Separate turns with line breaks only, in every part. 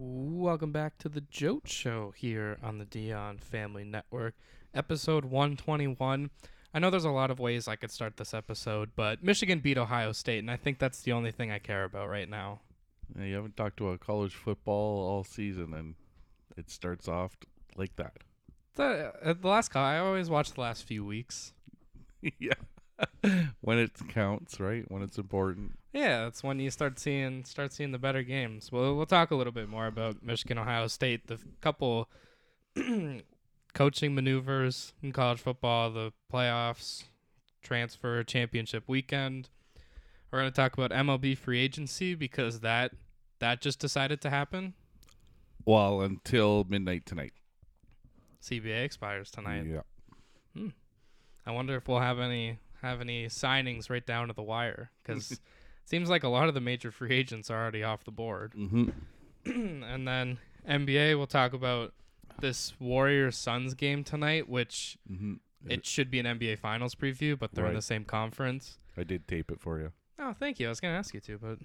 Welcome back to the JOAT Show here on the Dion Family Network, episode 121. I know there's a lot of ways I could start this episode, but Michigan beat Ohio State, and I think that's the only thing I care about right now.
Yeah, you haven't talked about college football all season, and it starts off like that.
The, uh, the last call, I always watch the last few weeks.
yeah, when it counts, right? When it's important.
Yeah, that's when you start seeing start seeing the better games. Well, we'll talk a little bit more about Michigan Ohio State, the couple coaching maneuvers in college football, the playoffs, transfer championship weekend. We're going to talk about MLB free agency because that that just decided to happen.
Well, until midnight tonight.
CBA expires tonight.
Yeah. Hmm.
I wonder if we'll have any have any signings right down to the wire because it seems like a lot of the major free agents are already off the board.
Mm-hmm.
and then NBA, we'll talk about this Warriors Suns game tonight, which
Mm-hmm.
it should be an NBA Finals preview, but they're in the same conference.
I did tape it for you.
Oh, thank you. I was gonna ask you to, but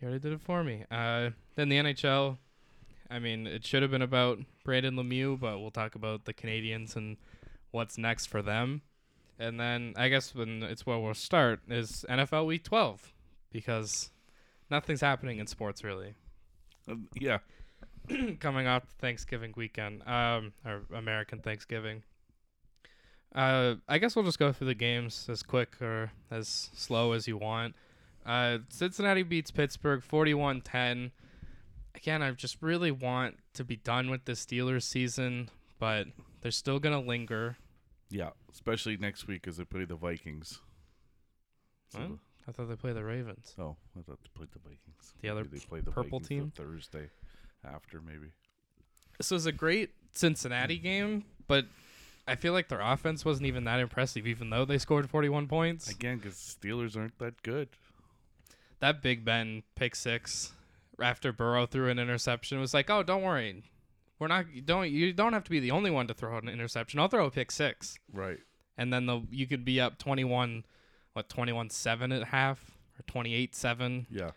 you already did it for me. Uh, then the NHL. I mean, it should have been about Brendan Lemieux, but we'll talk about the Canadiens and what's next for them. And then I guess when it's where we'll start is NFL Week 12 because nothing's happening in sports really.
Um, yeah.
coming off Thanksgiving weekend, um, or American Thanksgiving. Uh, I guess we'll just go through the games as quick or as slow as you want. Uh, Cincinnati beats Pittsburgh 41 10. Again, I just really want to be done with the Steelers season, but they're still going to linger.
Yeah. Especially next week as they play the Vikings. So
Huh? I thought they play the Ravens.
the- oh, I thought they played the Vikings.
The other
Maybe they play the
purple
Vikings
team?
the Thursday after, maybe.
This was a great Cincinnati mm. game, but I feel like their offense wasn't even that impressive, even though they scored 41 points.
Again, because Steelers aren't that good.
that Big Ben pick six after Burrow threw an interception was like, oh, don't worry, we're not you don't you don't have to be the only one to throw an interception. I'll throw a pick six,
Right.
and then the you could be up twenty one, what twenty one seven at half or twenty eight seven.
Yeah.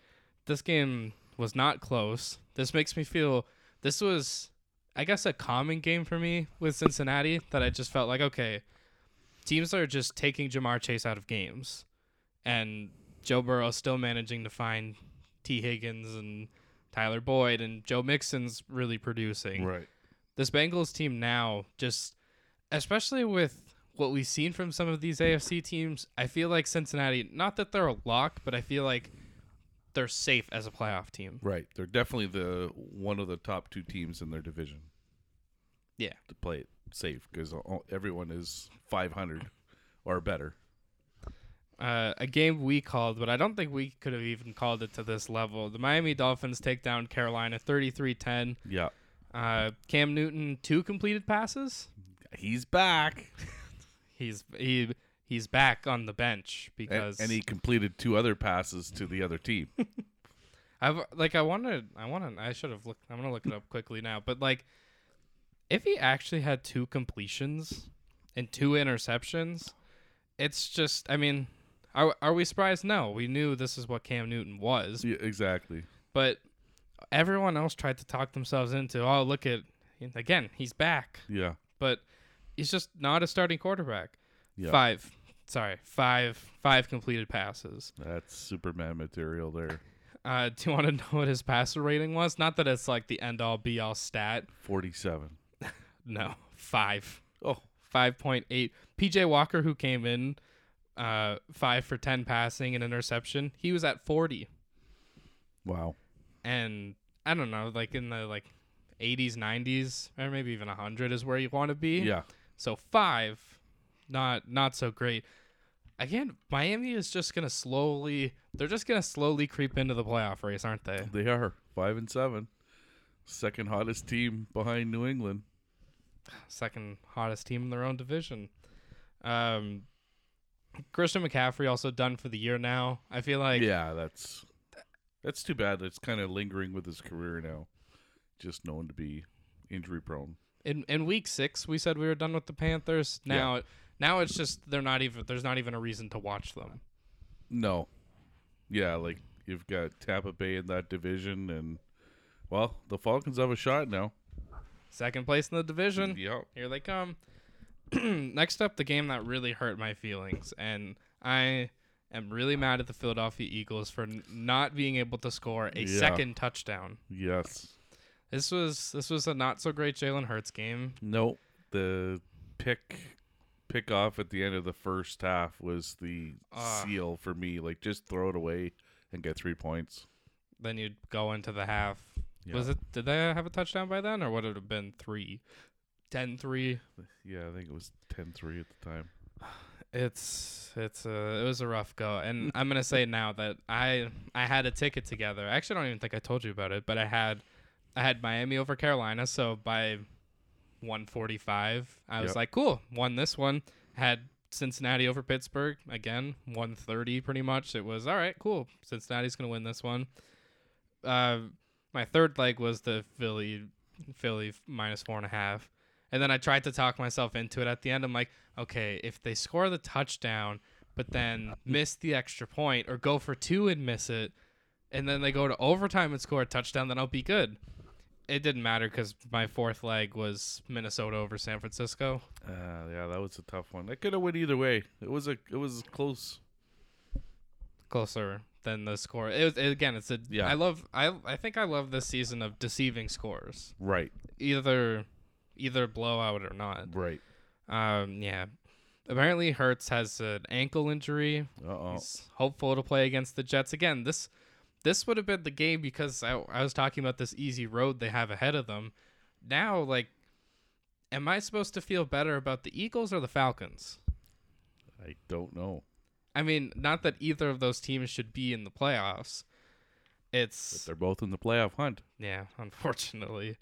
This game was not close. This makes me feel this was, I guess, a common game for me with Cincinnati. That I just felt like okay, teams are just taking Ja'Marr Chase out of games, and Joe Burrow still managing to find Tee Higgins and Tyler Boyd and Joe Mixon's really producing.
Right.
This Bengals team now just especially with what we've seen from some of these AFC teams, I feel like Cincinnati, not that they're a lock, but I feel like they're safe as a playoff team.
Right. They're definitely the one of the top two teams in their division.
Yeah.
To play it safe because everyone is 500 or better.
Uh, a game we called, but I don't think we could have even called it to this level. The Miami Dolphins take down Carolina 33-10.
Yeah.
Uh, Cam Newton two completed passes.
He's back.
He's he he's back on the bench
And,
because
and he completed two other passes to the other team.
I've like I wanted I wanted I should have looked I'm gonna look it up quickly now. But like if he actually had two completions and two interceptions, it's just I mean, are are we surprised? No. We knew this is what Cam Newton was.
yeah, exactly.
But everyone else tried to talk themselves into, oh look at again, he's back.
Yeah.
But he's just not a starting quarterback.
Yeah.
Five sorry, five five completed passes.
That's Superman material there.
Uh, do you want to know what his passer rating was? Not that it's like the end all be all stat.
47.
No, five.
Oh,
Five point eight. PJ Walker, who came in, uh, five for ten passing and interception. He was at forty,
wow.
and I don't know, like in the like eighties, nineties, or maybe even hundred is where you want to be.
Yeah.
So five, not not so great. Again, Miami is just gonna slowly. They're just gonna slowly creep into the playoff race, aren't they?
They are 5 and 7. Second hottest team behind New England.
second hottest team in their own division. Um, Christian McCaffrey also done for the year now. I feel like
yeah, that's that's too bad. It's kind of lingering with his career now. Just known to be injury prone.
in in week six we said we were done with the Panthers. Now now it's just they're not even there's not even a reason to watch them.
No. Yeah, like you've got Tampa Bay in that division and Well, the Falcons have a shot now.
Second place in the division.
Yep.
Here they come. Next up, the game that really hurt my feelings, and I am really mad at the Philadelphia Eagles for n- not being able to score a
Yeah.
second touchdown.
Yes.
This was this was a not so great Jalen Hurts game.
Nope. The pick pick off at the end of the first half was the
Ah.
seal for me. Like just throw it away and get three points.
Then you'd go into the half.
Yeah.
Was it? Did they have a touchdown by then, or would it have been three? 10-3.
Yeah, I think it was 10-3 at the time.
It's it's a it was a rough go, and I'm gonna say now that I I had a ticket together. I actually don't even think I told you about it, but I had I had Miami over Carolina, so by 145, I was like, cool, won this one. Had Cincinnati over Pittsburgh again, 130 pretty much. It was all right, cool. Cincinnati's gonna win this one. Uh, my third leg was the Philly Philly minus four and a half. And then I tried to talk myself into it at the end. I'm like, okay, if they score the touchdown, but then miss the extra point or go for two and miss it, and then they go to overtime and score a touchdown, then I'll be good. It didn't matter because my fourth leg was Minnesota over San Francisco.
Uh, yeah, that was a tough one. It could have went either way. It was a it was close.
Closer than the score. It was again. It's a.
Yeah.
I love. I I think I love this season of deceiving scores.
Right.
Either, either blowout or not.
Right.
Um. Yeah. Apparently, Hurts has an ankle injury.
Uh-oh.
He's hopeful to play against the Jets again. This this would have been the game because I, I was talking about this easy road they have ahead of them. Now, like, am I supposed to feel better about the Eagles or the Falcons?
I don't know.
I mean, not that either of those teams should be in the playoffs.
It's But
It's
they're both in the playoff hunt.
yeah, unfortunately.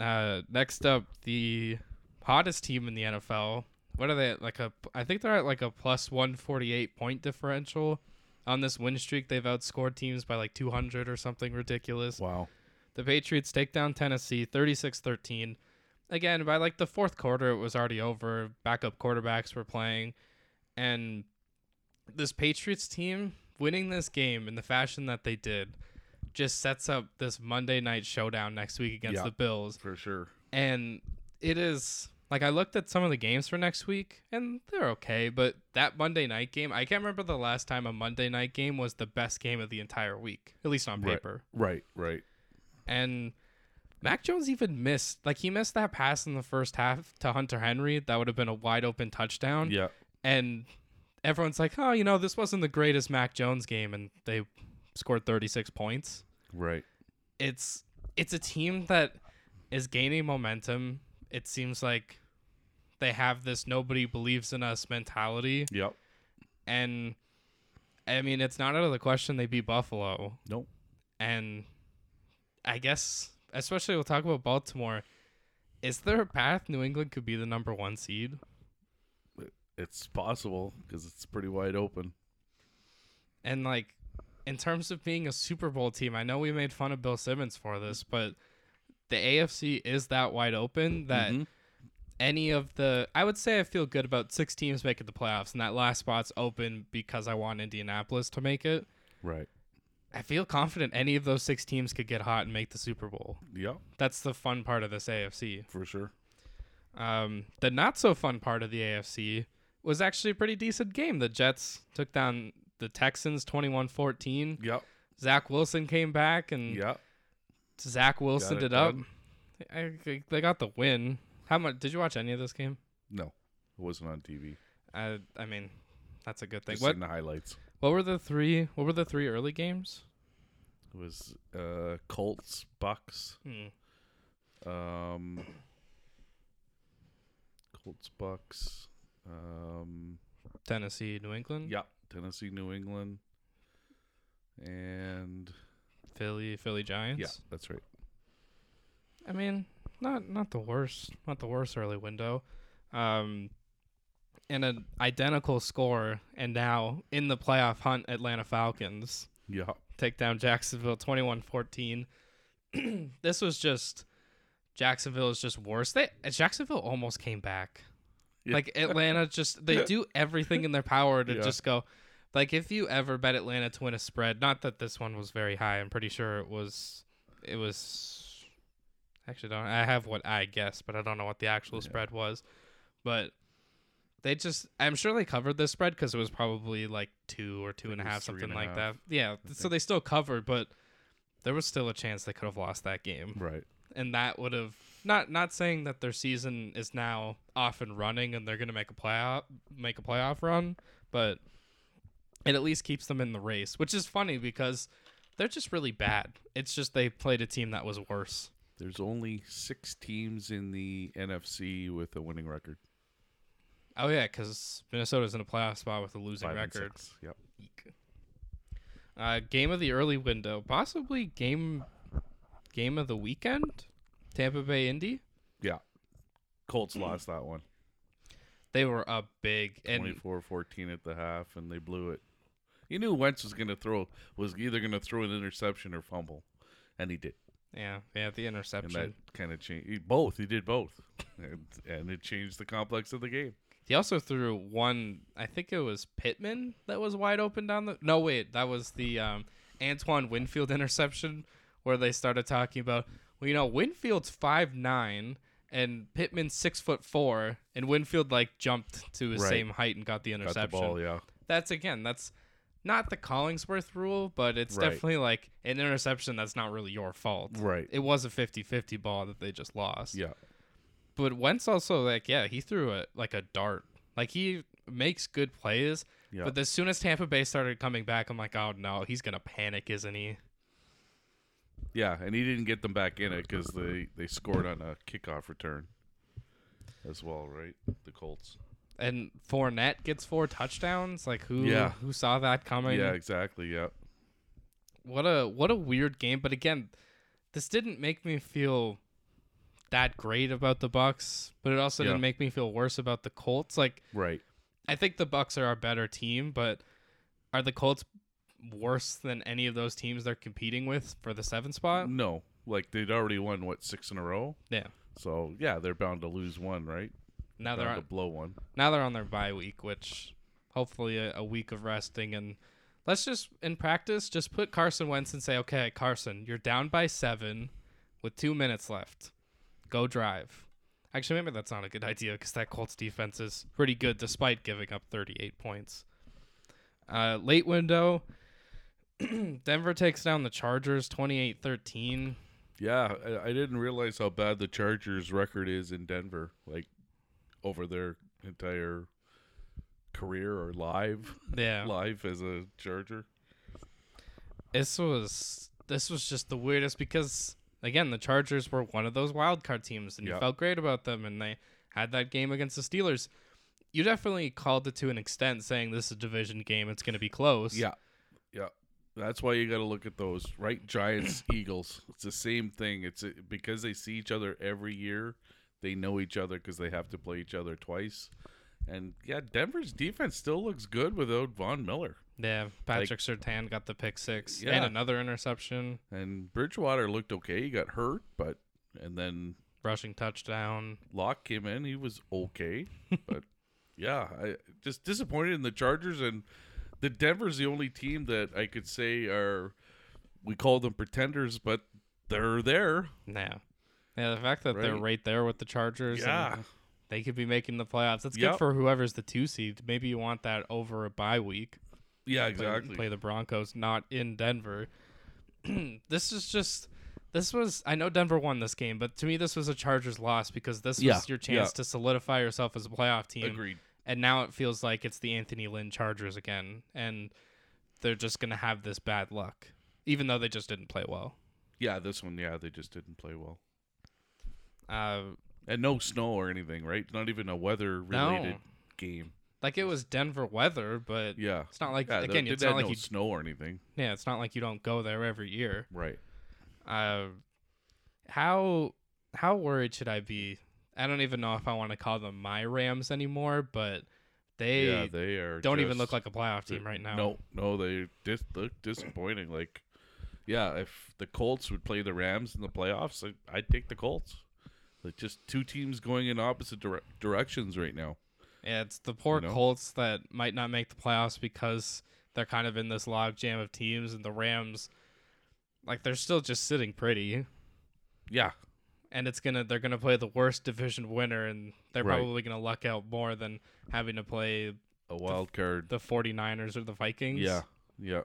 Uh, next up, the hottest team in the NFL. What are they at? like a? I think they're at like a plus one forty eight point differential on this win streak. They've outscored teams by like two hundred or something ridiculous.
Wow.
The Patriots take down Tennessee 36-13. Again, by like the fourth quarter, it was already over. Backup quarterbacks were playing, and this Patriots team winning this game in the fashion that they did just sets up this Monday night showdown next week against
Yeah.
the Bills.
For sure.
And it is like I looked at some of the games for next week and they're okay, but that Monday night game, I can't remember the last time a Monday night game was the best game of the entire week, at least on
Right.
paper.
Right. Right.
And Mac Jones even missed like he missed that pass in the first half to Hunter Henry that would have been a wide open touchdown.
Yeah.
And everyone's like, "Oh, you know, this wasn't the greatest Mac Jones game and they scored 36 points."
Right.
it's it's a team that is gaining momentum. It seems like they have this nobody believes in us mentality
Yep.
and I mean it's not out of the question they beat Buffalo
Nope.
and I guess especially we'll talk about Baltimore. Is there a path New England could be the number 1 seed?
It's possible because it's pretty wide open.
And like in terms of being a Super Bowl team, I know we made fun of Bill Simmons for this, but the AFC is that wide open that
Mhm.
any of the I would say I feel good about six teams making the playoffs and that last spot's open because I want Indianapolis to make it.
Right.
I feel confident any of those six teams could get hot and make the Super Bowl.
Yep.
That's the fun part of this AFC.
For sure.
Um, the not so fun part of the AFC was actually a pretty decent game. The Jets took down the Texans 21-14.
Yep.
Zach Wilson came back and
Yep.
Zach Wilson
it
it up. I, they got the win. How much did you watch any of this game?
No, it wasn't on TV.
I I mean, that's a good thing.
Just
What
the highlights.
what were the three? What were the three early games?
It was uh, Colts, Bucs,
Hmm.
um, Colts, Bucs, um,
Tennessee, New England,
yeah, Tennessee, New England, and
Philly, Philly Giants.
yeah, that's right.
I mean, not not the worst, not the worst early window. Um, and an identical score, and now in the playoff hunt, Atlanta Falcons
Yeah,
take down Jacksonville 21-14. this was just Jacksonville is just worse. They Jacksonville almost came back.
Yeah.
Like Atlanta just they do everything in their power to
Yeah.
just go like if you ever bet Atlanta to win a spread, not that this one was very high, I'm pretty sure it was it was actually don't I have what I guess, but I don't know what the actual
Yeah.
spread was. But they just I'm sure they covered this spread because it was probably like two or two and a half,
think
and a
it was
half,
three
something
and
like
half,
that. Yeah, so they still covered, but there was still a chance they could have lost that game,
Right.
and that would have not not saying that their season is now off and running and they're gonna make a playoff make a playoff run, but it at least keeps them in the race, which is funny because they're just really bad. It's just they played a team that was worse.
There's only six teams in the NFC with a winning record.
Oh yeah, because Minnesota's in a playoff spot with a losing
Five and
record.
six. Yep.
Eek. Uh, game of the early window, possibly game game of the weekend. Tampa Bay Indy. Yeah.
Colts lost that one.
They were up big and
24-14 at the half, and they blew it. You knew Wentz was going to throw was either going to throw an interception or fumble, and he did.
yeah, yeah, the
And
interception.
that kind of changed. Both. He did both, and, and it changed the complex of the game.
He also threw one. I think it was Pittman that was wide open down the. No, wait, that was the um, Antoine Winfield interception where they started talking about. Well, you know, Winfield's five nine and Pittman's six foot four, and Winfield like jumped to his
Right.
same height and got the interception.
Got the ball, yeah.
That's again, that's not the Collinsworth rule, but it's
Right.
definitely like an interception that's not really your fault.
Right.
It was a 50-50 ball that they just lost.
Yeah.
But Wentz also like yeah, he threw it like a dart. Like he makes good plays,
Yeah.
but as soon as Tampa Bay started coming back, I'm like, oh no, he's gonna panic, isn't he?
Yeah, and he didn't get them back in it because they, they scored on a kickoff return as well, right? The Colts.
And Fournette gets four touchdowns. Like who?
Yeah.
Who saw that coming?
yeah, exactly. Yeah.
What a what a weird game. But again, this didn't make me feel that great about the Bucs, but it also
Yeah.
didn't make me feel worse about the Colts. Like
Right.
I think the Bucs are our better team, but are the Colts worse than any of those teams they're competing with for the seventh spot?
No, like they'd already won what six in a row.
Yeah.
So yeah, they're bound to lose one, right?
Now they're on,
to blow one.
now they're on their bye week, which hopefully a, a week of resting and let's just in practice just put Carson Wentz and say, okay, Carson, you're down by seven with two minutes left. Go drive. Actually, maybe that's not a good idea because that Colts defense is pretty good despite giving up 38 points. Uh, late window, Denver takes down the Chargers 28 13.
Yeah, I, I didn't realize how bad the Chargers' record is in Denver. Like over their entire career or live
Yeah.
life as a Charger.
this was this was just the weirdest because again the Chargers were one of those wild card teams and you felt great about them and they had that game against the Steelers. You definitely called it to an extent saying this is a division game, it's going to be close.
Yeah, yeah. That's why you got to look at those, right? Giants, Eagles. It's the same thing. It's a, because they see each other every year. They know each other because they have to play each other twice. And yeah, Denver's defense still looks good without Von Miller.
Yeah, Patrick Surtain got the pick 6
Yeah.
and another interception,
And Bridgewater looked okay. He got hurt, but and then
rushing touchdown.
Lock came in. He was okay, but yeah, I just disappointed in the Chargers and the Denver's the only team that I could say are we call them pretenders, but they're there.
Yeah. Yeah, the fact that they're
Right.
right there with the Chargers and
Yeah,
they could be making the playoffs. That's
Yep.
good for whoever's the 2 seed. Maybe you want that over a bye week.
yeah,
play-
exactly.
Play, the Broncos, not in Denver. this is just. This was. I know Denver won this game, but to me, this was a Chargers loss because this
Yeah,
was your chance
yeah.
to solidify yourself as a playoff team.
Agreed.
And now it feels like it's the Anthony Lynn Chargers again, and they're just gonna have this bad luck, even though they just didn't play well.
Yeah, this one, yeah, they just didn't play well.
Uh,
And no snow or anything, right? Not even a weather related
no,
game.
like it was Denver weather, but
Yeah.
it's not like
Yeah,
again, it's not like
no
you.
snow or anything.
Yeah, it's not like you don't go there every year.
Right.
Uh, how how worried should I be? I don't even know if I want to call them my Rams anymore, but they,
yeah, they are
don't even look like a playoff team right now.
No, no, they dis- look disappointing. Like, yeah, if the Colts would play the Rams in the playoffs, I, I'd take the Colts. Like, just two teams going in opposite dire- directions right now.
Yeah, it's the poor
You know?
Colts that might not make the playoffs because they're kind of in this log jam of teams, and the Rams like they're still just sitting pretty.
Yeah,
and it's gonna they're gonna play the worst division winner and they're
Right.
probably gonna luck out more than having to play
a wild card.
the 49ers or the Vikings.
Yeah, yeah,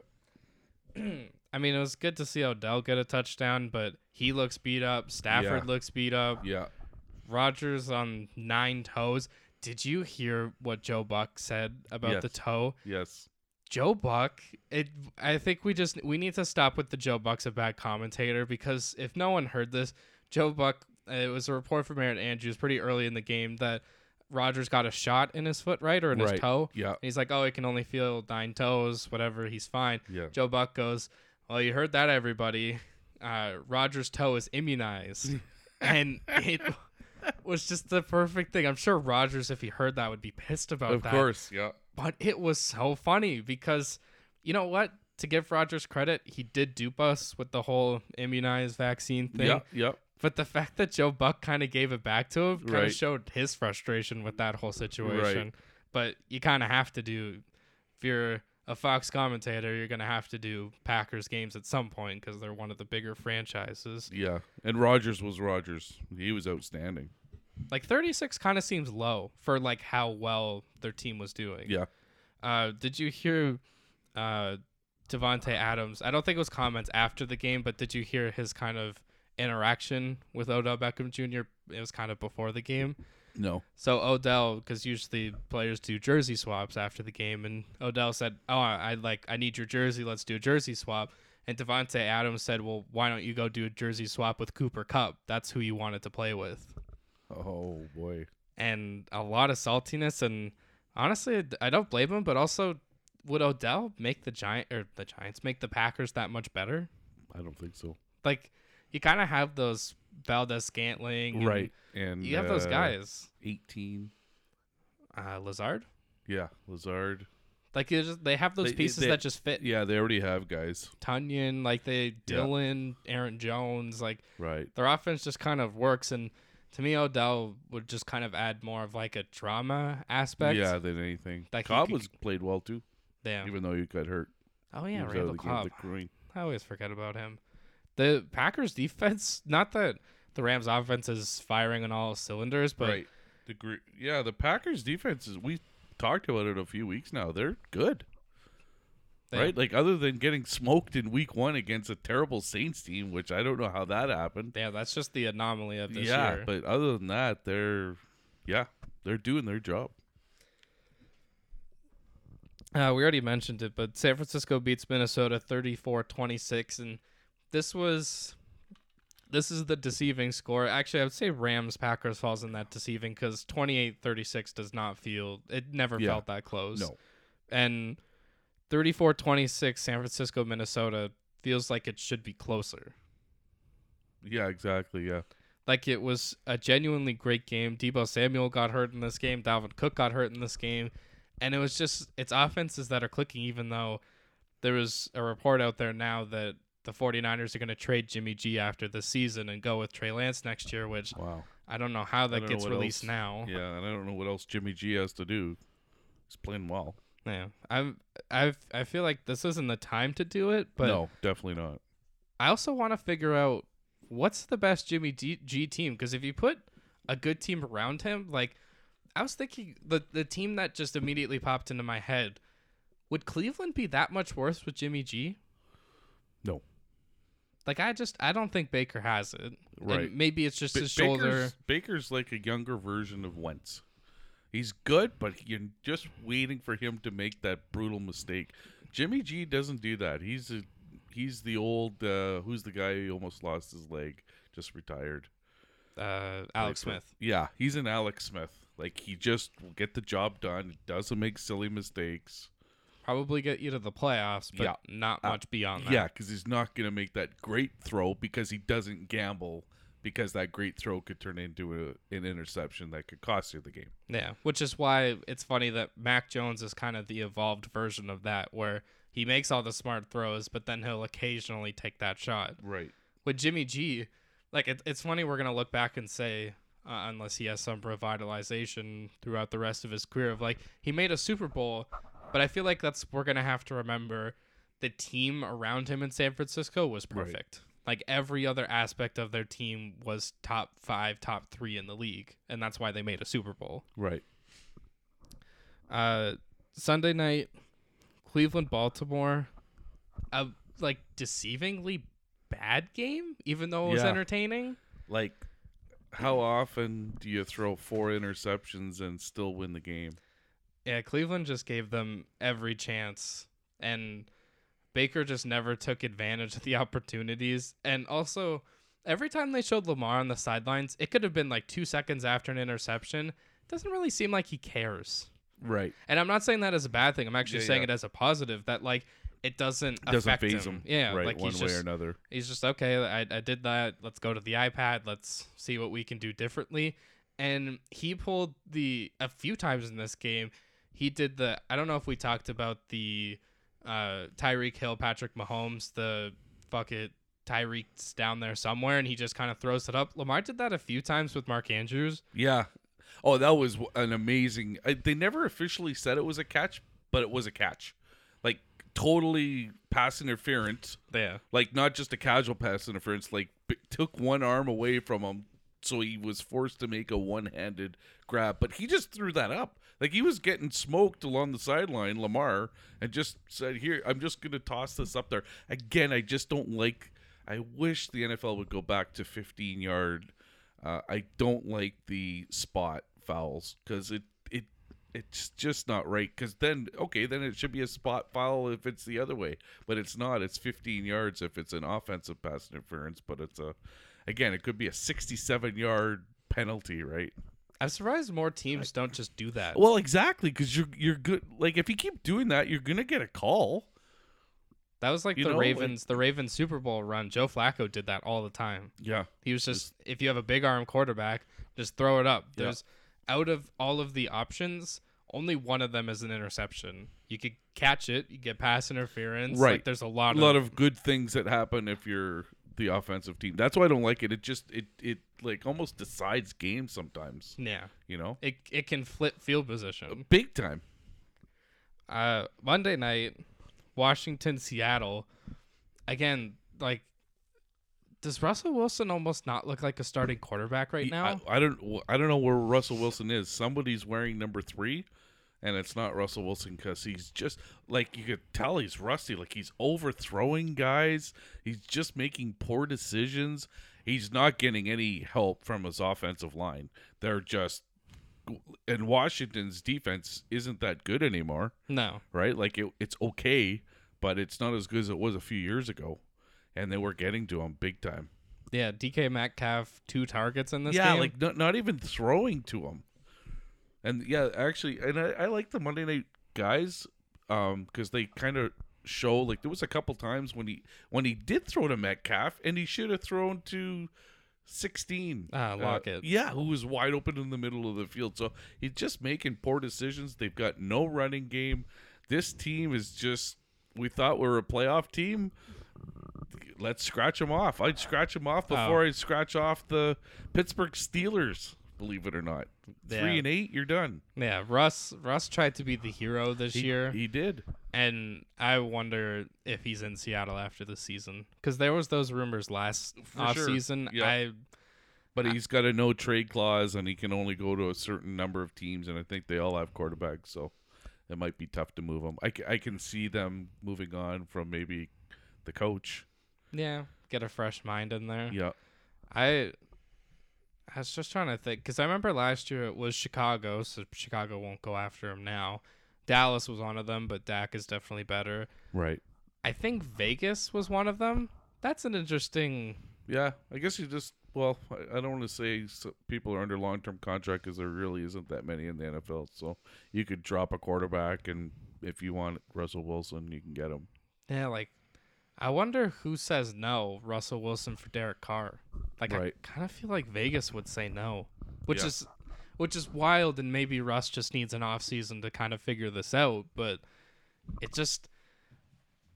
I mean, it was good to see Odell get a touchdown, but he looks beat up. Stafford
Yeah.
looks beat up.
yeah.
Rodgers on nine toes. Did you hear what Joe Buck said about the toe?
Yes.
Joe Buck, it I think we just we need to stop with the Joe Buck's a bad commentator because if no one heard this, Joe Buck it was a report from Erin Andrews pretty early in the game that Rodgers got a shot in his foot, right? Or in his toe.
Yeah.
And he's like, Oh, he can only feel nine toes, whatever, he's fine.
Yeah.
Joe Buck goes, Well, you heard that everybody. Uh Rodgers' toe is immunized. and it was just the perfect thing. I'm sure Rodgers, if he heard that, would be pissed about
Of
that Of
course. Yeah.
but it was so funny because you know what? To give Rodgers credit, he did dupe us with the whole immunized vaccine thing.
Yeah. Yeah.
But the fact that Joe Buck kind of gave it back to him kind of
Right.
showed his frustration with that whole situation. But you kind of have to do, if you're a Fox commentator, you're going to have to do Packers games at some point because they're one of the bigger franchises.
Yeah. And Rodgers was Rodgers. He was outstanding.
Like 36 kind of seems low for like how well their team was doing.
Yeah.
Uh, did you hear uh, Davante Adams? I don't think it was comments after the game, but did you hear his kind of interaction with Odell Beckham Jr.? It was kind of before the game.
No.
So Odell, because usually players do jersey swaps after the game, and Odell said, "Oh, I I like I need your jersey. Let's do a jersey swap." And Davante Adams said, "Well, why don't you go do a jersey swap with Cooper Kupp? That's who you wanted to play with."
Oh boy.
and a lot of saltiness. And honestly, I don't blame him. But also, would Odell make the giant or the Giants make the Packers that much better?
I don't think so.
Like you kind of have those Valdes-Scantling, and
Right. And
You have those
uh,
guys,
18.
uh, Lazard.
Yeah. Lazard.
Like just, they have those
They-
pieces
they-
that just fit.
Yeah. They already have guys.
Tonyan, like they
Yeah.
Dillon, Aaron Jones, like
Right.
their offense just kind of works. And to me, Odell would just kind of add more of like a drama aspect.
Yeah. Than anything.
Like
Cobb
could-
was played well too,
yeah.
even though he got hurt.
Oh yeah, Randall Cobb.
with the groin.
I always forget about him. The Packers defense, not that the Rams offense is firing on all cylinders, but
right. The gr- yeah, the Packers defense is we talked about it a few weeks now. They're good.
they-
Right? Like other than getting smoked in week 1 against a terrible Saints team, which I don't know how that happened.
yeah, that's just the anomaly of this
yeah,
year.
but other than that, they're yeah, they're doing their job.
Uh, we already mentioned it, but San Francisco beats Minnesota 34-26 and this was this is the deceiving score. Actually, I would say Rams Packers falls in that deceiving cuz 28-36 does not feel it never
Yeah.
felt that close.
No.
And 34-26 San Francisco Minnesota feels like it should be closer.
Yeah, exactly. Yeah.
Like it was a genuinely great game. Deebo Samuel got hurt in this game. Dalvin Cook got hurt in this game. And it was just it's offenses that are clicking even though there was a report out there now that the 49ers are going to trade Jimmy G after the season and go with Trey Lance next year, which
Wow.
I don't know how that gets released
else-
now.
Yeah, and I don't know what else Jimmy G has to do. He's playing well.
Yeah. I'm I've I feel like this isn't the time to do it, but
no, definitely not.
I also want to figure out what's the best Jimmy G, G team because if you put a good team around him, like I was thinking the the team that just immediately popped into my head, would Cleveland be that much worse with Jimmy G? Like I just I don't think Baker has it. And
Right.
maybe it's just his shoulder.
Baker's, Baker's like a younger version of Wentz. He's good, but you're just waiting for him to make that brutal mistake. Jimmy G doesn't do that. He's a, he's the old uh, who's the guy who almost lost his leg, just retired.
Uh, Alex
Like,
Smith.
Yeah, he's an Alex Smith. Like he just will get the job done. Doesn't make silly mistakes.
Probably get you to the playoffs, but
Yeah.
not
Uh,
much beyond that.
Yeah, because he's not gonna make that great throw because he doesn't gamble. Because that great throw could turn into a, an interception that could cost you the game.
Yeah, which is why it's funny that Mac Jones is kind of the evolved version of that, where he makes all the smart throws, but then he'll occasionally take that shot.
Right.
With Jimmy G, like it, it's funny we're gonna look back and say, uh, unless he has some revitalization throughout the rest of his career, of like he made a Super Bowl, but I feel like that's we're gonna have to remember the team around him in San Francisco was
Right.
perfect. Like every other aspect of their team was top five, top three in the league, and that's why they made a Super Bowl.
Right.
Uh, Sunday night, Cleveland, Baltimore, a like deceivingly bad game, even though it was
Yeah.
entertaining.
Like, how often do you throw four interceptions and still win the game?
Yeah, Cleveland just gave them every chance, and Baker just never took advantage of the opportunities. And also, every time they showed Lamar on the sidelines, it could have been like two seconds after an interception. It doesn't really seem like he cares.
Right.
And I'm not saying that as a bad thing. I'm actually
Yeah,
saying
yeah.
it as a positive that like it doesn't
It doesn't
affect
phase
him.
him.
Yeah,
Right.
like
one
he's
way
just
or another.
he's just okay. I I did that. Let's go to the iPad. Let's see what we can do differently. And he pulled the a few times in this game. He did the. I don't know if we talked about the uh, Tyreek Hill, Patrick Mahomes, the fuck it. Tyreek's down there somewhere, and he just kind of throws it up. Lamar did that a few times with Mark Andrews.
Yeah. Oh, that was an amazing. I, they never officially said it was a catch, but it was a catch. Like totally pass interference.
Yeah,
Like not just a casual pass interference. Like b- took one arm away from him, so he was forced to make a one-handed grab. But he just threw that up. Like he was getting smoked along the sideline, Lamar, and just said, "Here, I'm just gonna toss this up there." Again, I just don't like. I wish the NFL would go back to 15 yard. Uh, I don't like the spot fouls because it it it's just not right. Because then okay, then it should be a spot foul if it's the other way, but it's not. It's 15 yards if it's an offensive pass interference, but it's a again it could be a 67 yard penalty, right?
I'm surprised more teams don't just do that.
Well, exactly because you're you're good. Like if you keep doing that, you're gonna get a call.
That was like
You
the
know, like-
Ravens, the Ravens Super Bowl run. Joe Flacco did that all the time.
Yeah,
He was just if you have a big arm quarterback, just throw it up.
Yeah.
There's out of all of the options, only one of them is an interception. You could catch it, you get pass interference.
Right.
Like there's a lot
a
of
lot of good things that happen if you're the offensive team. That's why I don't like it. It just it it like almost decides games sometimes.
yeah.
You know,
It it can flip field position.
big time.
Uh, Monday night, Washington Seattle. Again, like, does Russell Wilson almost not look like a starting quarterback right now?
I, I don't I don't know where Russell Wilson is. Somebody's wearing number three, and it's not Russell Wilson because he's just like you could tell he's rusty. Like he's overthrowing guys. He's just making poor decisions. He's not getting any help from his offensive line. They're just and Washington's defense isn't that good anymore,
no.
right? Like it, it's okay, but it's not as good as it was a few years ago, and they were getting to him big time.
Yeah, DK Metcalf two targets in this
yeah,
game.
like not, not even throwing to him. And yeah, actually, and I, I like the Monday night guys, um, because they kind of show like there was a couple times when he when he did throw to Metcalf and he should have thrown to sixteen.
Ah,
Uh,
Lockett.
yeah, who was wide open in the middle of the field. So he's just making poor decisions. They've got no running game. This team is just. We thought we were a playoff team. Let's scratch them off. I'd scratch them off
Oh.
before I'd scratch off the Pittsburgh Steelers. Believe it or not,
Yeah.
three and eight, you're done.
Yeah, Russ Russ tried to be the hero this
He,
year,
he did.
and I wonder if he's in Seattle after the season because there was those rumors last
For
off
sure.
season.
Yeah.
I
But he's got a no trade clause, and he can only go to a certain number of teams, and I think they all have quarterbacks, so it might be tough to move him. I, I can see them moving on from maybe the coach.
yeah get a fresh mind in there.
Yeah,
I I was just trying to think because I remember last year it was Chicago, so Chicago won't go after him now. Dallas was one of them, but Dak is definitely better.
right.
I think Vegas was one of them. That's an interesting.
Yeah, I guess you just well, I, I don't want to say people are under long term contract because there really isn't that many in the NFL. So you could drop a quarterback, and if you want Russell Wilson, you can get him.
Yeah, like I wonder who says no, Russell Wilson for Derek Carr. Like
Right.
I kind of feel like Vegas would say no, which
Yeah.
is which is wild and maybe Russ just needs an off season to kind of figure this out, but it just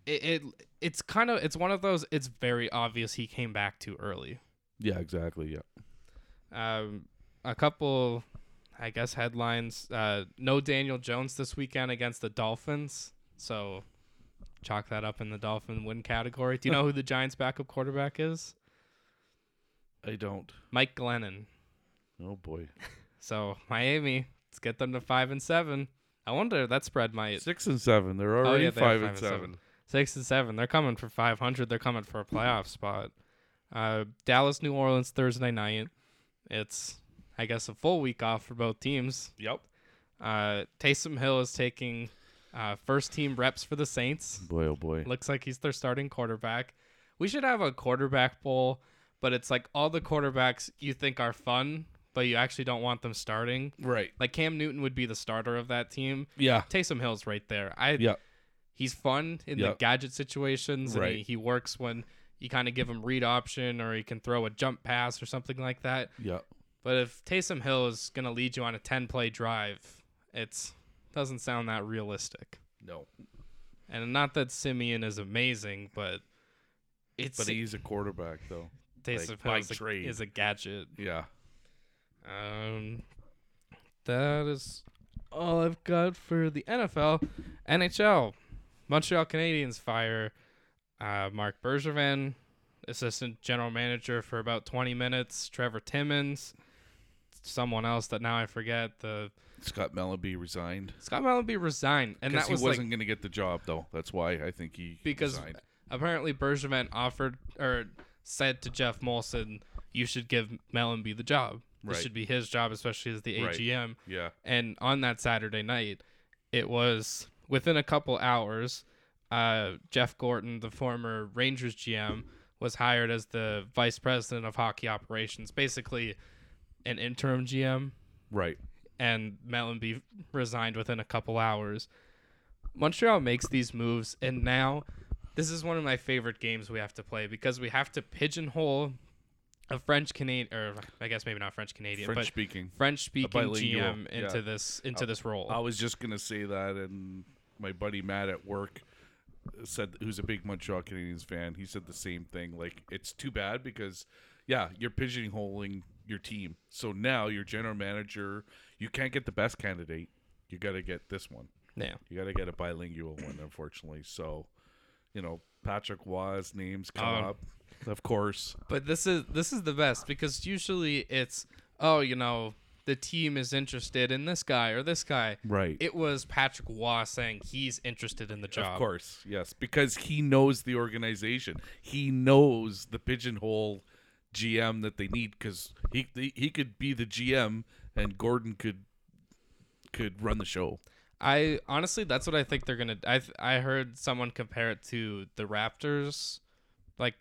it, it it's kind of it's one of those it's very obvious he came back too early.
Yeah, exactly. Yeah.
Um a couple I guess headlines uh no Daniel Jones this weekend against the Dolphins. So chalk that up in the Dolphin win category. Do you know who the Giants' backup quarterback is?
I don't.
Mike Glennon.
Oh boy.
So Miami, let's get them to five and seven. I wonder that spread might
Six and seven. They're already
Oh, yeah, they
five,
five
and
and
seven.
six and seven. They're coming for five hundred. They're coming for a playoff spot. Uh, Dallas, New Orleans Thursday night. It's I guess a full week off for both teams.
Yep.
Uh, Taysom Hill is taking uh, first team reps for the Saints.
Boy, oh boy.
Looks like he's their starting quarterback. We should have a quarterback bowl, but it's like all the quarterbacks you think are fun, but you actually don't want them starting.
Right.
Like Cam Newton would be the starter of that team.
Yeah.
Taysom Hill's right there. I
Yeah.
he's fun in the gadget situations and he,
Right.
he works when you kind of give him read option or he can throw a jump pass or something like that.
Yeah.
But if Taysom Hill is going to lead you on a 10 play drive, it's doesn't sound that realistic.
No.
And not that Siemian is amazing, but it's
But he's a quarterback though.
Taysom
like,
a,
trade.
is a gadget.
Yeah.
Um, that is all I've got for the NFL. NHL, Montreal Canadiens fire uh, Marc Bergevin, assistant general manager for about 20 minutes. Trevor Timmins, someone else that now I forget. The
Scott Mellanby resigned.
Scott Mellanby resigned, and that
he
was
wasn't
like
going to get the job though. That's why I think he
because
resigned.
apparently Bergevin offered or said to Jeff Molson, "You should give Mellanby the job. This
Right.
should be his job, especially as the
Right.
AGM."
Yeah.
And on that Saturday night, it was within a couple hours, uh, Jeff Gorton, the former Rangers GM, was hired as the vice president of hockey operations, basically an interim GM,
Right.
and Mellanby resigned within a couple hours. Montreal makes these moves, and now this is one of my favorite games we have to play because we have to pigeonhole a French Canadian, or I guess maybe not French Canadian,
French speaking.
French speaking GM into
yeah.
this into
Uh,
this role.
I was just gonna say that, and my buddy Matt at work said, who's a big Montreal Canadiens fan, he said the same thing. Like, it's too bad because, yeah, you're pigeonholing your team. So now your general manager, you can't get the best candidate. You got to get this one.
yeah.
You got to get a bilingual one, unfortunately. So, you know, Patrick Roy's names come
Um,
up, of course.
But this is this is the best because usually it's oh you know the team is interested in this guy or this guy.
Right.
It was Patrick Roy saying he's interested in the job.
Of course, yes, because he knows the organization. He knows the pigeonhole GM that they need because he, he he could be the GM and Gorton could could run the show.
I honestly, that's what I think they're gonna. I I heard someone compare it to the Raptors, like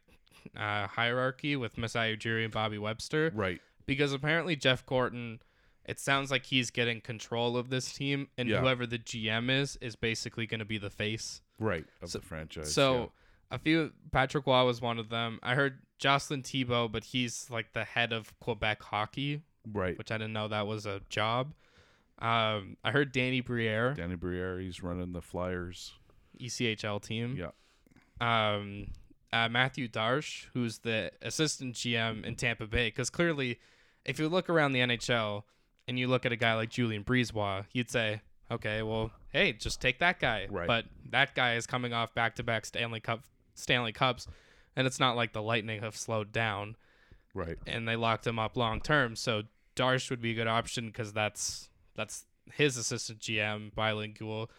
uh, hierarchy with Masai Ujiri and Bobby Webster,
Right.
because apparently Jeff Gorton, it sounds like he's getting control of this team, and
Yeah.
whoever the GM is is basically going to be the face.
Right of
So-
the franchise.
So a few Patrick Roy was one of them. I heard Jocelyn Thibault, but he's like the head of Quebec hockey,
right.
which I didn't know that was a job. Um, I heard Danny Briere,
Danny Briere, he's running the Flyers.
ECHL team.
Yeah.
Um, uh, Mathieu Darche, who's the assistant GM in Tampa Bay, because clearly, if you look around the NHL and you look at a guy like Julien BriseBois, you'd say, okay, well, hey, just take that guy.
Right.
But that guy is coming off back-to-back Stanley Cup Stanley Cups, and it's not like the Lightning have slowed down
Right.
and they locked him up long term. So Darche would be a good option because that's that's his assistant GM, bilingual.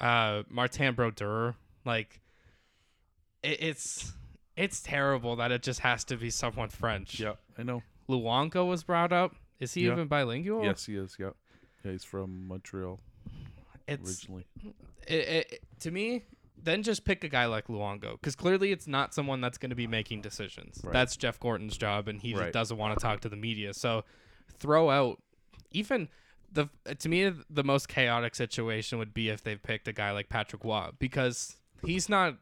Uh, Martin Brodeur, like it, it's it's terrible that it just has to be someone French.
Yeah, I know.
Luongo was brought up. Is he
Yeah.
even bilingual?
Yes, he is. Yeah. Yeah, he's from Montreal
It's
originally.
it, it, to me. Then just pick a guy like Luongo, because clearly it's not someone that's going to be making decisions.
Right.
That's Jeff Gorton's job, and he
Right.
doesn't want to talk to the media. So throw out even the to me the most chaotic situation would be if they picked a guy like Patrick Roy, because he's not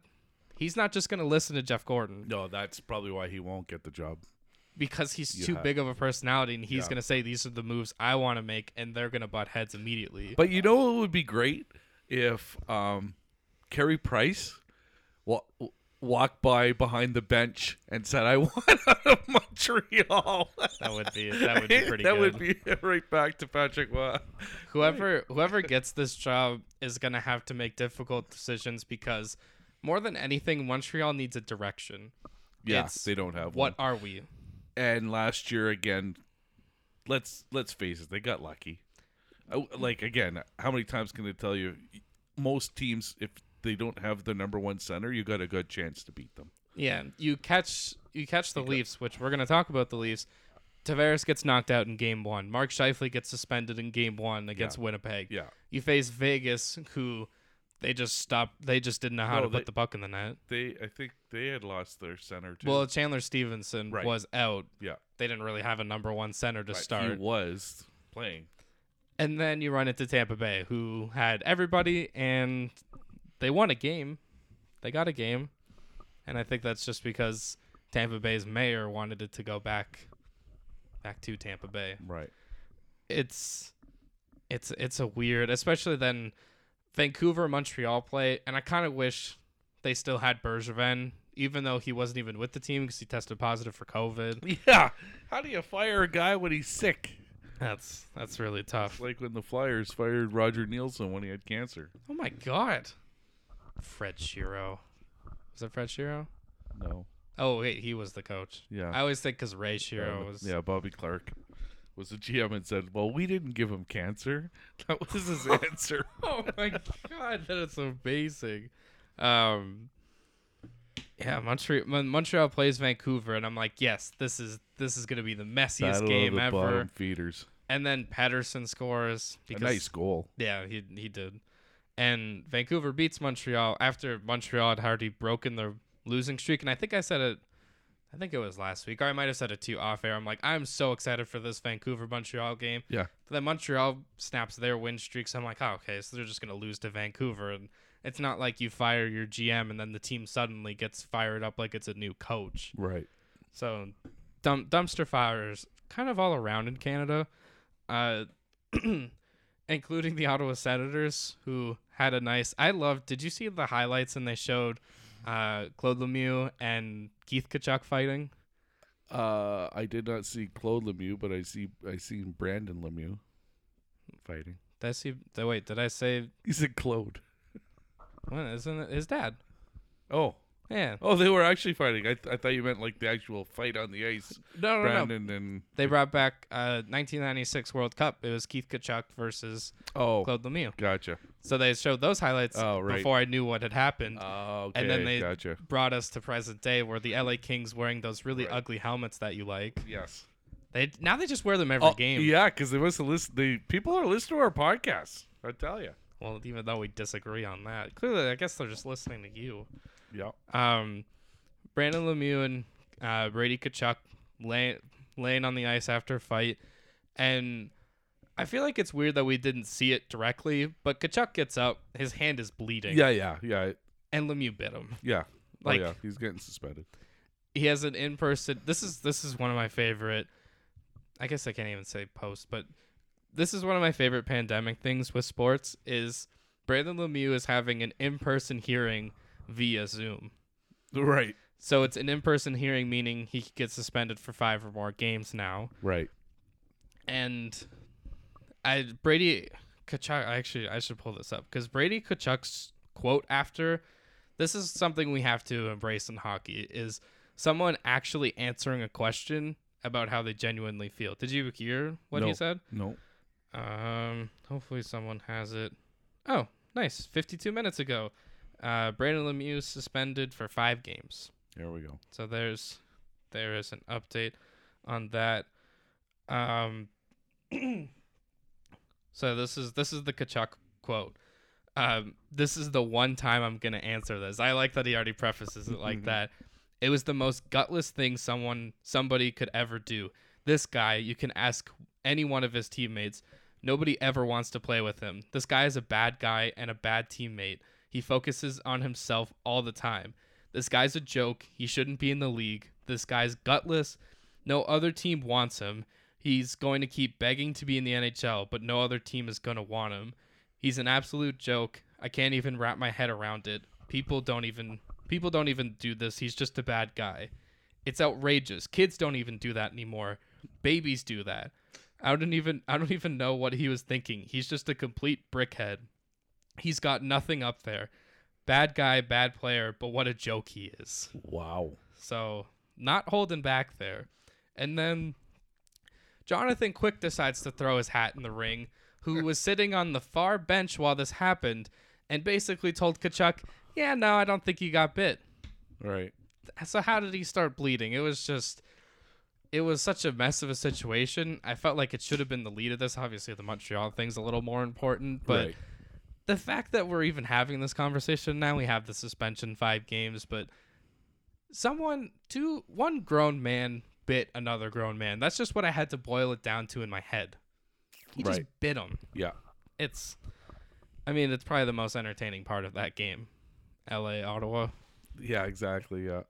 he's not just going to listen to Jeff Gorton
No, that's probably why he won't get the job.
because he's
You
too
have-
big of a personality, and he's
Yeah.
going to say these are the moves I want to make, and they're going to butt heads immediately.
But you know what would be great if um, Carey Price wa- walked by behind the bench and said, "I want out of Montreal."
that would be that would be pretty
that
good.
would be right back to Patrick Roy.
whoever whoever gets this job is going to have to make difficult decisions because more than anything, Montreal needs a direction.
Yeah,
It's-
they don't have
What
one.
are we?
And last year again, let's let's face it, they got lucky. Oh, Like again, how many times can they tell you? Most teams, if they don't have the number one center, you got a good chance to beat them.
Yeah, you catch you catch the Leafs, which we're gonna talk about the Leafs. Tavares gets knocked out in game one. Mark Scheifele gets suspended in game one against
Yeah.
Winnipeg.
Yeah,
You face Vegas, who they just stopped. They just didn't know how
No,
to
they-
put the puck in the net.
they. I think they had lost their center too.
Well, Chandler Stephenson
Right.
was out.
yeah,
They didn't really have a number one center to
Right,
start.
He was playing.
And then you run into Tampa Bay, who had everybody, and they won a game. They got a game, and I think that's just because Tampa Bay's mayor wanted it to go back, back to Tampa Bay.
Right.
It's, it's it's a weird, especially then Vancouver Montreal play, and I kind of wish they still had Bergevin, even though he wasn't even with the team because he tested positive for COVID.
Yeah. How do you fire a guy when he's sick?
That's that's really tough.
Like when the Flyers fired Roger Neilson when he had cancer.
Oh my god. Fred Shero. Was it Fred Shero?
No.
Oh wait, he was the coach.
Yeah.
I always think because Ray Shero
Uh,
was.
yeah, Bobby Clarke was the GM and said, "Well, we didn't give him cancer." That was his answer.
Oh my god, that is amazing. Um. Yeah, Montreal Montreal plays Vancouver, and I'm like, yes, this is this is gonna be the messiest
Battle of
game
the
ever.
bottom feeders.
And then Pettersson scores
A
because
nice goal.
Yeah, he he did. And Vancouver beats Montreal after Montreal had already broken their losing streak. And I think I said it I think it was last week, or I might have said it too off air. I'm like, I'm so excited for this Vancouver Montreal game.
Yeah.
Then Montreal snaps their win streaks. I'm like, oh, okay, so they're just gonna lose to Vancouver. And it's not like you fire your GM and then the team suddenly gets fired up like it's a new coach.
Right.
So, dump, dumpster fires kind of all around in Canada, uh, including the Ottawa Senators, who had a nice. I loved. Did you see the highlights and they showed uh, Claude Lemieux and Keith Tkachuk fighting?
Uh, I did not see Claude Lemieux, but I see I seen Brendan Lemieux fighting.
Did I see? Wait, did I say?
He said Claude.
What isn't it his dad?
Oh,
Yeah.
oh, they were actually fighting. I, th- I thought you meant like the actual fight on the ice.
No, no, no.
And
They brought back uh, 1996 World Cup. It was Keith Tkachuk versus
oh,
Claude Lemieux.
gotcha.
So they showed those highlights
Oh, right.
before I knew what had happened.
Oh, okay,
And then they-
gotcha.
brought us to present day where the LA Kings wearing those really
Right.
ugly helmets that you like.
Yes.
They now they just wear them every
Oh,
game.
Yeah, because they must have listened. The people are listening to our podcast. I tell you.
Well, even though we disagree on that, clearly I guess they're just listening to you.
Yeah.
Um, Brendan Lemieux and uh, Brady Tkachuk lay, laying on the ice after a fight, and I feel like it's weird that we didn't see it directly. But Tkachuk gets up, his hand is bleeding,
Yeah, yeah, yeah,
and Lemieux bit him.
yeah.
Like-
oh, yeah, he's getting suspended.
he has an in-person this is this is one of my favorite i guess i can't even say post but this is one of my favorite pandemic things with sports is brendan lemieux is having an in-person hearing via zoom
Right,
so it's an in-person hearing meaning he could get suspended for five or more games now
right.
and I Brady Tkachuk. Actually, I should pull this up because Brady Tkachuk's quote after this is something we have to embrace in hockey is someone actually answering a question about how they genuinely feel. Did you hear what he said?
No.
Um, hopefully someone has it. Oh, nice. Fifty-two minutes ago, uh, Brendan Lemieux suspended for five games.
There we go.
So there's there is an update on that. Um So this is this is the Tkachuk quote. Um this is the one time I'm going to answer this. I like that he already prefaces it like
Mhm.
that. It was the most gutless thing someone somebody could ever do. This guy, you can ask any one of his teammates. Nobody ever wants to play with him. This guy is a bad guy and a bad teammate. He focuses on himself all the time. This guy's a joke. He shouldn't be in the league. This guy's gutless. No other team wants him. He's going to keep begging to be in the NHL, but no other team is going to want him. He's an absolute joke. I can't even wrap my head around it. People don't even people don't even do this. He's just a bad guy. It's outrageous. Kids don't even do that anymore. Babies do that. I don't even I don't even know what he was thinking. He's just a complete brickhead. He's got nothing up there. bad guy, bad player, but what a joke he is.
Wow.
So not holding back there. And then Jonathan Quick decides to throw his hat in the ring, who was sitting on the far bench while this happened, and basically told Tkachuk, Yeah, no, I don't think you got bit.
Right.
So how did he start bleeding? It was just it was such a mess of a situation. I felt like it should have been the lead of this. Obviously the Montreal thing's a little more important, but
right.
The fact that we're even having this conversation now, we have the suspension five games, but someone two one grown man bit another grown man. That's just what I had to boil it down to in my head. He just bit him.
Yeah.
It's I mean, it's probably the most entertaining part of that game. LA Ottawa.
Yeah. Exactly. Yeah.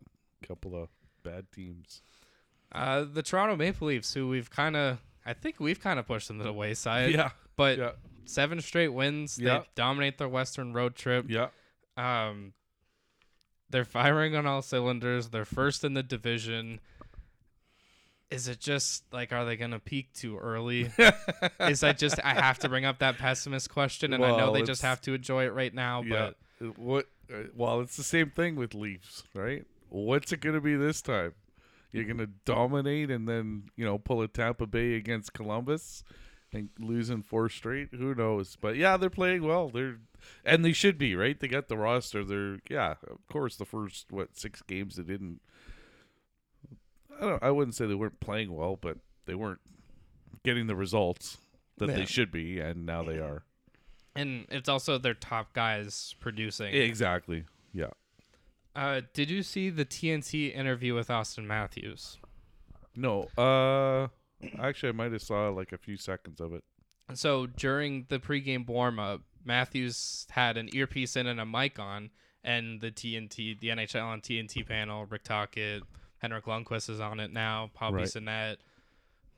Couple of bad teams.
Uh the Toronto Maple Leafs, who we've kinda I think we've kind of pushed them to the wayside.
yeah.
But
Yeah.
Seven straight wins.
Yeah.
They dominate their Western road trip.
Yeah.
Um, they're firing on all cylinders. They're first in the division. Is it just like are they gonna peak too early? Is that just I have to bring up that pessimist question, and I know they just have to enjoy it right now.
Yeah.
But
What? Uh, well, it's the same thing with Leafs, right? What's it going to be this time? You're going to dominate and then you know pull a Tampa Bay against Columbus and losing four straight. Who knows? But yeah, they're playing well. They're and they should be right. They got the roster. They're yeah. Of course, the first what six games they didn't. I don't. I wouldn't say they weren't playing well, but they weren't getting the results that
Yeah.
they should be, and now they are.
and it's also their top guys producing.
Exactly. Yeah.
Uh, did you see the TNT interview with Auston Matthews?
No. Uh actually I might have saw like a few seconds of it.
So during the pregame warm up, Matthews had an earpiece in and a mic on, and the TNT, the NHL on TNT panel, Rick Tocchet, Henrik Lundqvist is on it now, Paul
Right.
Bissonnette,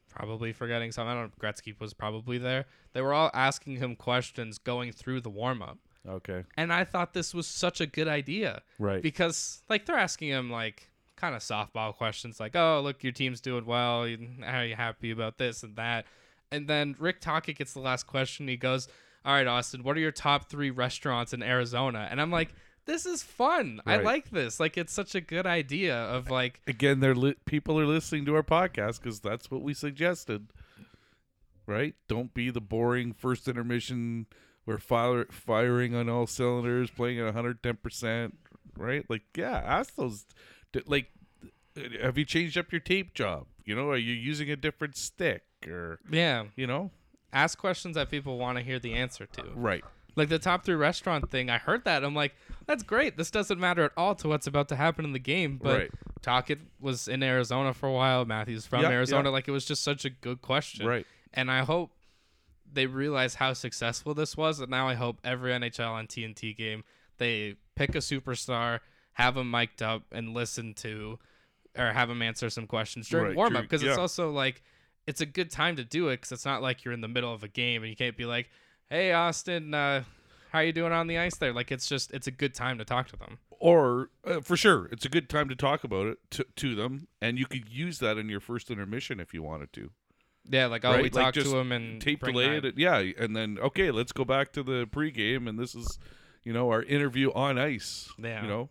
probably forgetting some. I don't know. Gretzky was probably there. They were all asking him questions going through the warm up,
Okay.
and I thought this was such a good idea
Right.
because like they're asking him like kind of softball questions like oh look your team's doing well. How are you happy about this and that? And then rick Tocchet gets the last question. He goes all right auston what are your top three restaurants in arizona? And i'm like this is fun. I like this. Like it's such a good idea of like
Again, they're li- people are listening to our podcast cuz that's what we suggested. Right? Don't be the boring first intermission we're fire- firing on all cylinders, playing at 110%, right? Like yeah, ask those like uh, have you changed up your tape job? You know, are you using a different stick or
yeah
you know?
ask questions that people want to hear the answer to
Right.
like the top three restaurant thing i heard that i'm like that's great this doesn't matter at all to what's about to happen in the game but
Right.
Tocchet was in Arizona for a while. Matthews from
Yeah,
Arizona.
yeah.
Like it was just such a good question.
Right.
And I hope they realize how successful this was. And now I hope every NHL and TNT game they pick a superstar, have them mic'd up, and listen to, or have them answer some questions during
Right,
warm up. Because it's also like it's a good time to do it. Because it's not like you're in the middle of a game and you can't be like, "Hey, Austin." Uh, how you doing on the ice there? Like it's just it's a good time to talk to them.
or uh, for sure it's a good time to talk about it to, to them and you could use that in your first intermission if you wanted to
Yeah, like oh, we
Right, like
to him and
tape delay it yeah and then okay let's go back to the pregame and this is you know our interview on ice
Yeah.
you know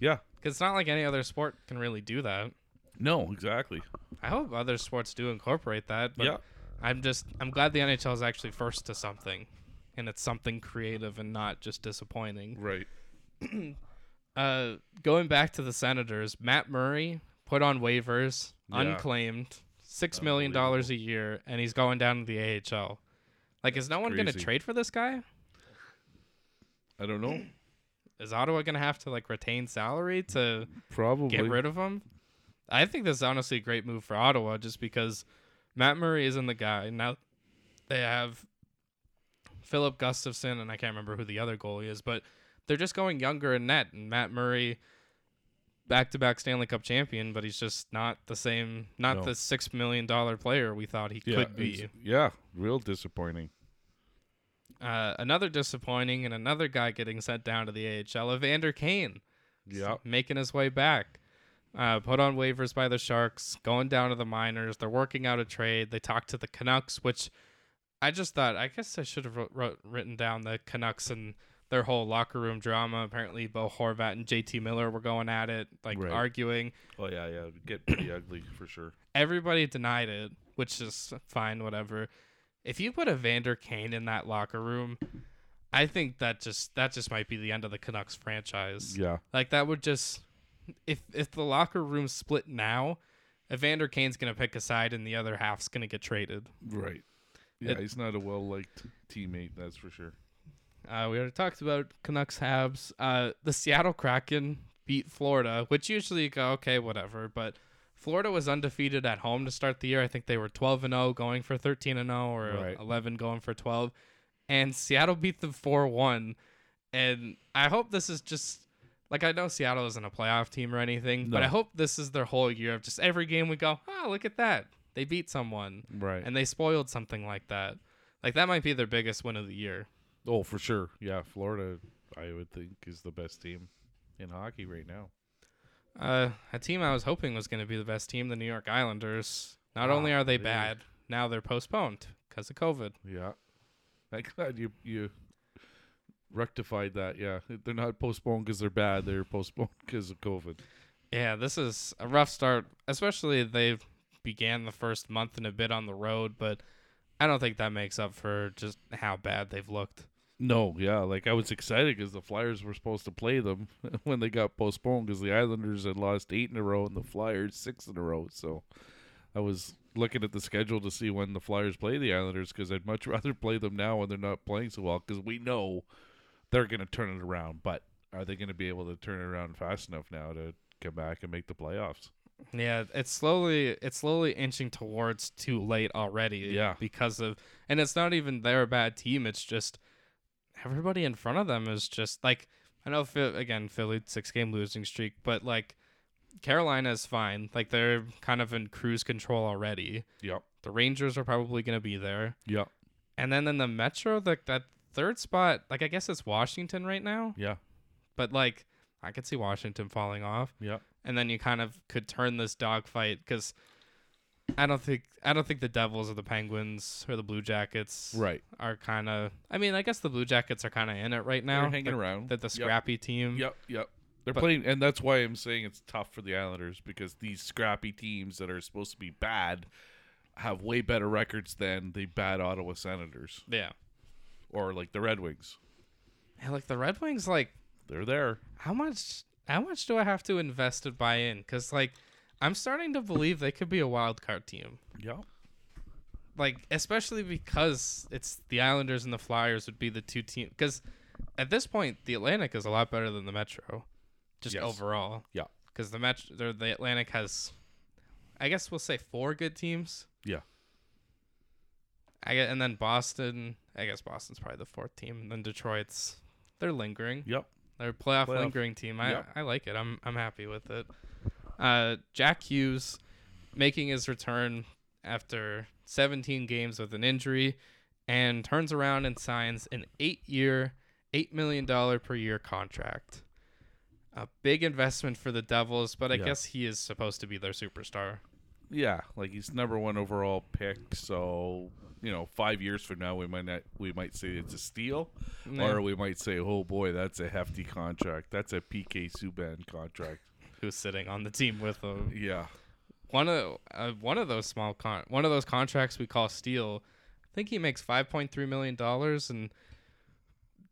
yeah
Because it's not like any other sport can really do that.
no exactly
I hope other sports do incorporate that. But
yeah
I'm just I'm glad the NHL is actually first to something, and it's something creative and not just disappointing.
right
Uh, going back to the Senators, Matt Murray put on waivers,
Yeah.
unclaimed, six million dollars a year, and he's going down to the AHL. Like, is no one going to trade for this guy?
i don't know
Is Ottawa going to have to like retain salary to
probably
get rid of him. I think this is honestly a great move for Ottawa just because Matt Murray isn't the guy. Now they have Filip Gustavsson and I can't remember who the other goalie is, but they're just going younger in net and Matt Murray back to back Stanley Cup champion, but he's just not the same not
No.
the six million dollar player we thought he
yeah,
could be.
yeah real disappointing
Uh, another disappointing and another guy getting sent down to the AHL, Evander Kane.
yeah
making his way back. Uh, put on waivers by the Sharks, going down to the minors. They're working out a trade. They talked to the Canucks, which I just thought, I guess I should have wrote, wrote, written down the Canucks and their whole locker room drama. Apparently, Bo Horvat and JT Miller were going at it, like
Right.
arguing.
Oh yeah, yeah, it'd get pretty ugly for sure.
Everybody denied it, which is fine, whatever. If you put Evander Kane in that locker room, I think that just that just might be the end of the Canucks franchise.
Yeah,
Like that would just if if the locker room split now, Evander Kane's gonna pick a side and the other half's gonna get traded.
right. Yeah,
It-
he's not a well liked teammate, that's for sure.
Uh, we already talked about Canucks Habs. Uh, the Seattle Kraken beat Florida, which usually you go okay, whatever. But Florida was undefeated at home to start the year. I think they were 12 and 0, going for 13 and 0, or
Right.
11 going for 12. And Seattle beat them 4 1. And I hope this is just like I know Seattle isn't a playoff team or anything, but I hope this is their whole year of just every game we go, oh, look at that. They beat someone
Right.
and they spoiled something like that. Like that might be their biggest win of the year.
oh, for sure. Yeah, Florida, I would think, is the best team in hockey right now.
Uh, a team I was hoping was going to be the best team, the New York Islanders. Not
Ah,
only are they
really?
bad, now they're postponed because of COVID.
Yeah. I'm glad you you rectified that. Yeah, they're not postponed because they're bad. They're postponed because of COVID.
Yeah, this is a rough start, especially they began the first month and a bit on the road, but I don't think that makes up for just how bad they've looked.
No, yeah, like I was excited because the Flyers were supposed to play them when they got postponed because the Islanders had lost eight in a row and the Flyers six in a row. So I was looking at the schedule to see when the Flyers play the Islanders because I'd much rather play them now when they're not playing so well because we know they're going to turn it around. But are they going to be able to turn it around fast enough now to come back and make the playoffs?
Yeah, it's slowly it's slowly inching towards too late already.
Yeah.
because of and it's not even they're a bad team. It's just everybody in front of them is just like I know again Philly six game losing streak, but like Carolina is fine. Like they're kind of in cruise control already.
Yep.
The Rangers are probably going to be there,
Yep.
and then in the Metro, like that third spot, like I guess it's Washington right now,
Yeah.
but like I could see Washington falling off
Yep.
and then you kind of could turn this dogfight because I don't think I don't think the Devils or the Penguins or the Blue Jackets
Right.
are kind of. I mean, I guess the Blue Jackets are kind of in it right now.
They're hanging
They're-
around.
They're the
Yep.
scrappy team.
Yep, yep. They're
But-
playing, and that's why I'm saying it's tough for the Islanders because these scrappy teams that are supposed to be bad have way better records than the bad Ottawa Senators
Yeah.
or like the Red Wings.
Yeah, like the Red Wings, like
They're there.
how much how much do I have to invest to buy in? Because like I'm starting to believe they could be a wild card team.
Yep.
Like especially because it's the Islanders and the Flyers would be the two teams. Because at this point, the Atlantic is a lot better than the Metro, just
Yes.
overall.
Yeah.
Because the Metro, the the Atlantic has, I guess we'll say four good teams.
Yeah.
I get, and then Boston. I guess Boston's probably the fourth team. And then Detroit's, they're lingering.
Yep.
They're a playoff,
Playoff.
lingering team. I
Yep.
I like it. I'm I'm happy with it. Uh, Jack Hughes making his return after 17 games with an injury, and turns around and signs an eight-year, eight million dollar per year contract. A big investment for the Devils, but I
Yeah.
guess he is supposed to be their superstar.
Yeah, like he's number one overall pick. So you know, five years from now, we might not, we might say it's a steal,
Yeah.
or we might say, oh boy, that's a hefty contract. That's a PK Subban contract.
Who's sitting on the team with them.
Yeah.
one of uh, one of those small con one of those contracts we call steal. I think he makes five point three million dollars, and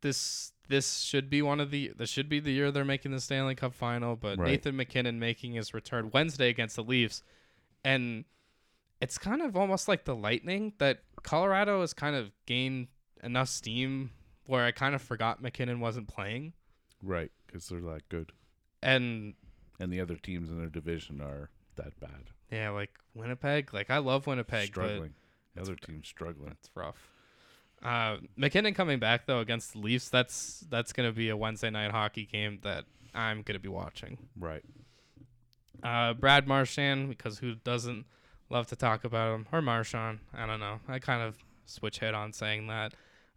this this should be one of the this should be the year they're making the Stanley Cup final. But
Right.
Nathan MacKinnon making his return Wednesday against the Leafs, and it's kind of almost like the Lightning that Colorado has kind of gained enough steam where I kind of forgot MacKinnon wasn't playing,
Right, because they're that good,
and
and the other teams in their division are that bad.
yeah, like Winnipeg, like I love Winnipeg,
struggling. The other team's struggling.
It's rough. Uh, MacKinnon coming back though against the Leafs. That's that's gonna be a Wednesday night hockey game that I'm gonna be watching.
Right.
Uh, Brad Marchand because who doesn't love to talk about him or Marchand? I don't know. I kind of switch hit on saying that.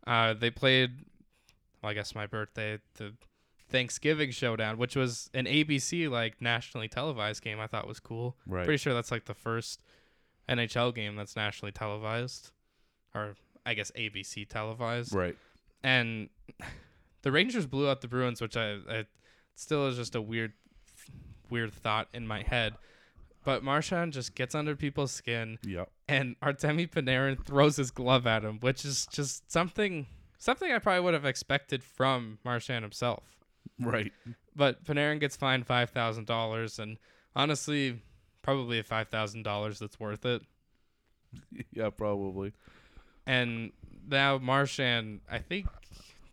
Uh, they played. Well, I guess my birthday the Thanksgiving showdown, which was an ABC like nationally televised game. I thought was cool.
Right.
Pretty sure that's like the first NHL game that's nationally televised, or I guess ABC televised.
Right.
And the Rangers blew out the Bruins, which I, I still is just a weird, weird thought in my head. But Marchand just gets under people's skin,
Yep.
and Artemi Panarin throws his glove at him, which is just something something I probably would have expected from Marchand himself.
Right.
But Panarin gets fined five thousand dollars, and honestly, probably a five thousand dollars that's worth it.
Yeah, probably.
And now Marchand, I think,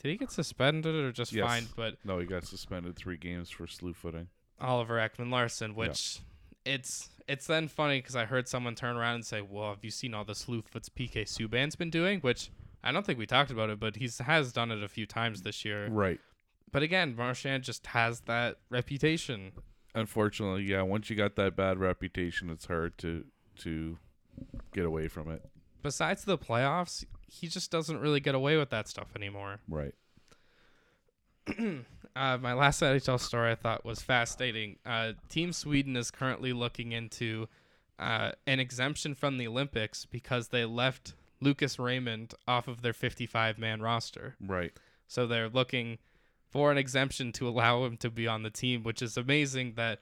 did he get suspended or just
Yes.
fined? But
No, he got suspended three games for slew footing.
Oliver Ekman-Larsson, which it's it's then funny because I heard someone turn around and say, "Well, have you seen all the slew foots PK Subban's been doing?" Which I don't think we talked about it, but he's has done it a few times this year.
Right.
But again, Marchand just has that reputation.
Unfortunately, yeah. Once you got that bad reputation, it's hard to to get away from it.
Besides the playoffs, he just doesn't really get away with that stuff anymore.
Right.
Uh, my last NHL story I thought was fascinating. Uh, Team Sweden is currently looking into uh, an exemption from the Olympics because they left Lucas Raymond off of their 55 man roster.
Right.
So they're looking for an exemption to allow him to be on the team, which is amazing that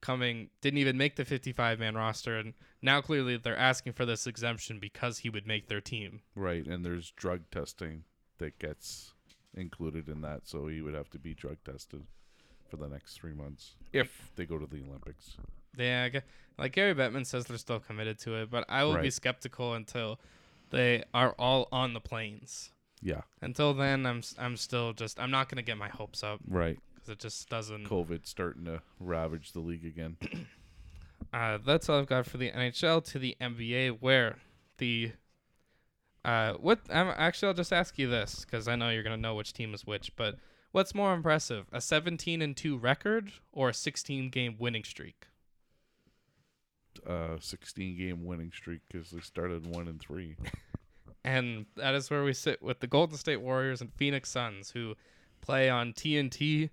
coming didn't even make the 55 man roster. And now clearly they're asking for this exemption because he would make their team.
Right. And there's drug testing that gets included in that, so he would have to be drug tested for the next three months if they go to the Olympics.
Yeah, like Gary Bettman says they're still committed to it, but I will be skeptical until they are all on the planes.
Yeah.
Until then, I'm s- I'm still just I'm not gonna get my hopes up
Right.
because it just doesn't.
COVID starting to ravage the league again.
Uh, that's all I've got for the NHL to the NBA, where the uh what I'm actually I'll just ask you this because I know you're gonna know which team is which, but what's more impressive, a 17 and two record or a 16 game winning streak?
Uh, 16 game winning streak because they started one and three.
And that is where we sit with the Golden State Warriors and Phoenix Suns, who play on TNT.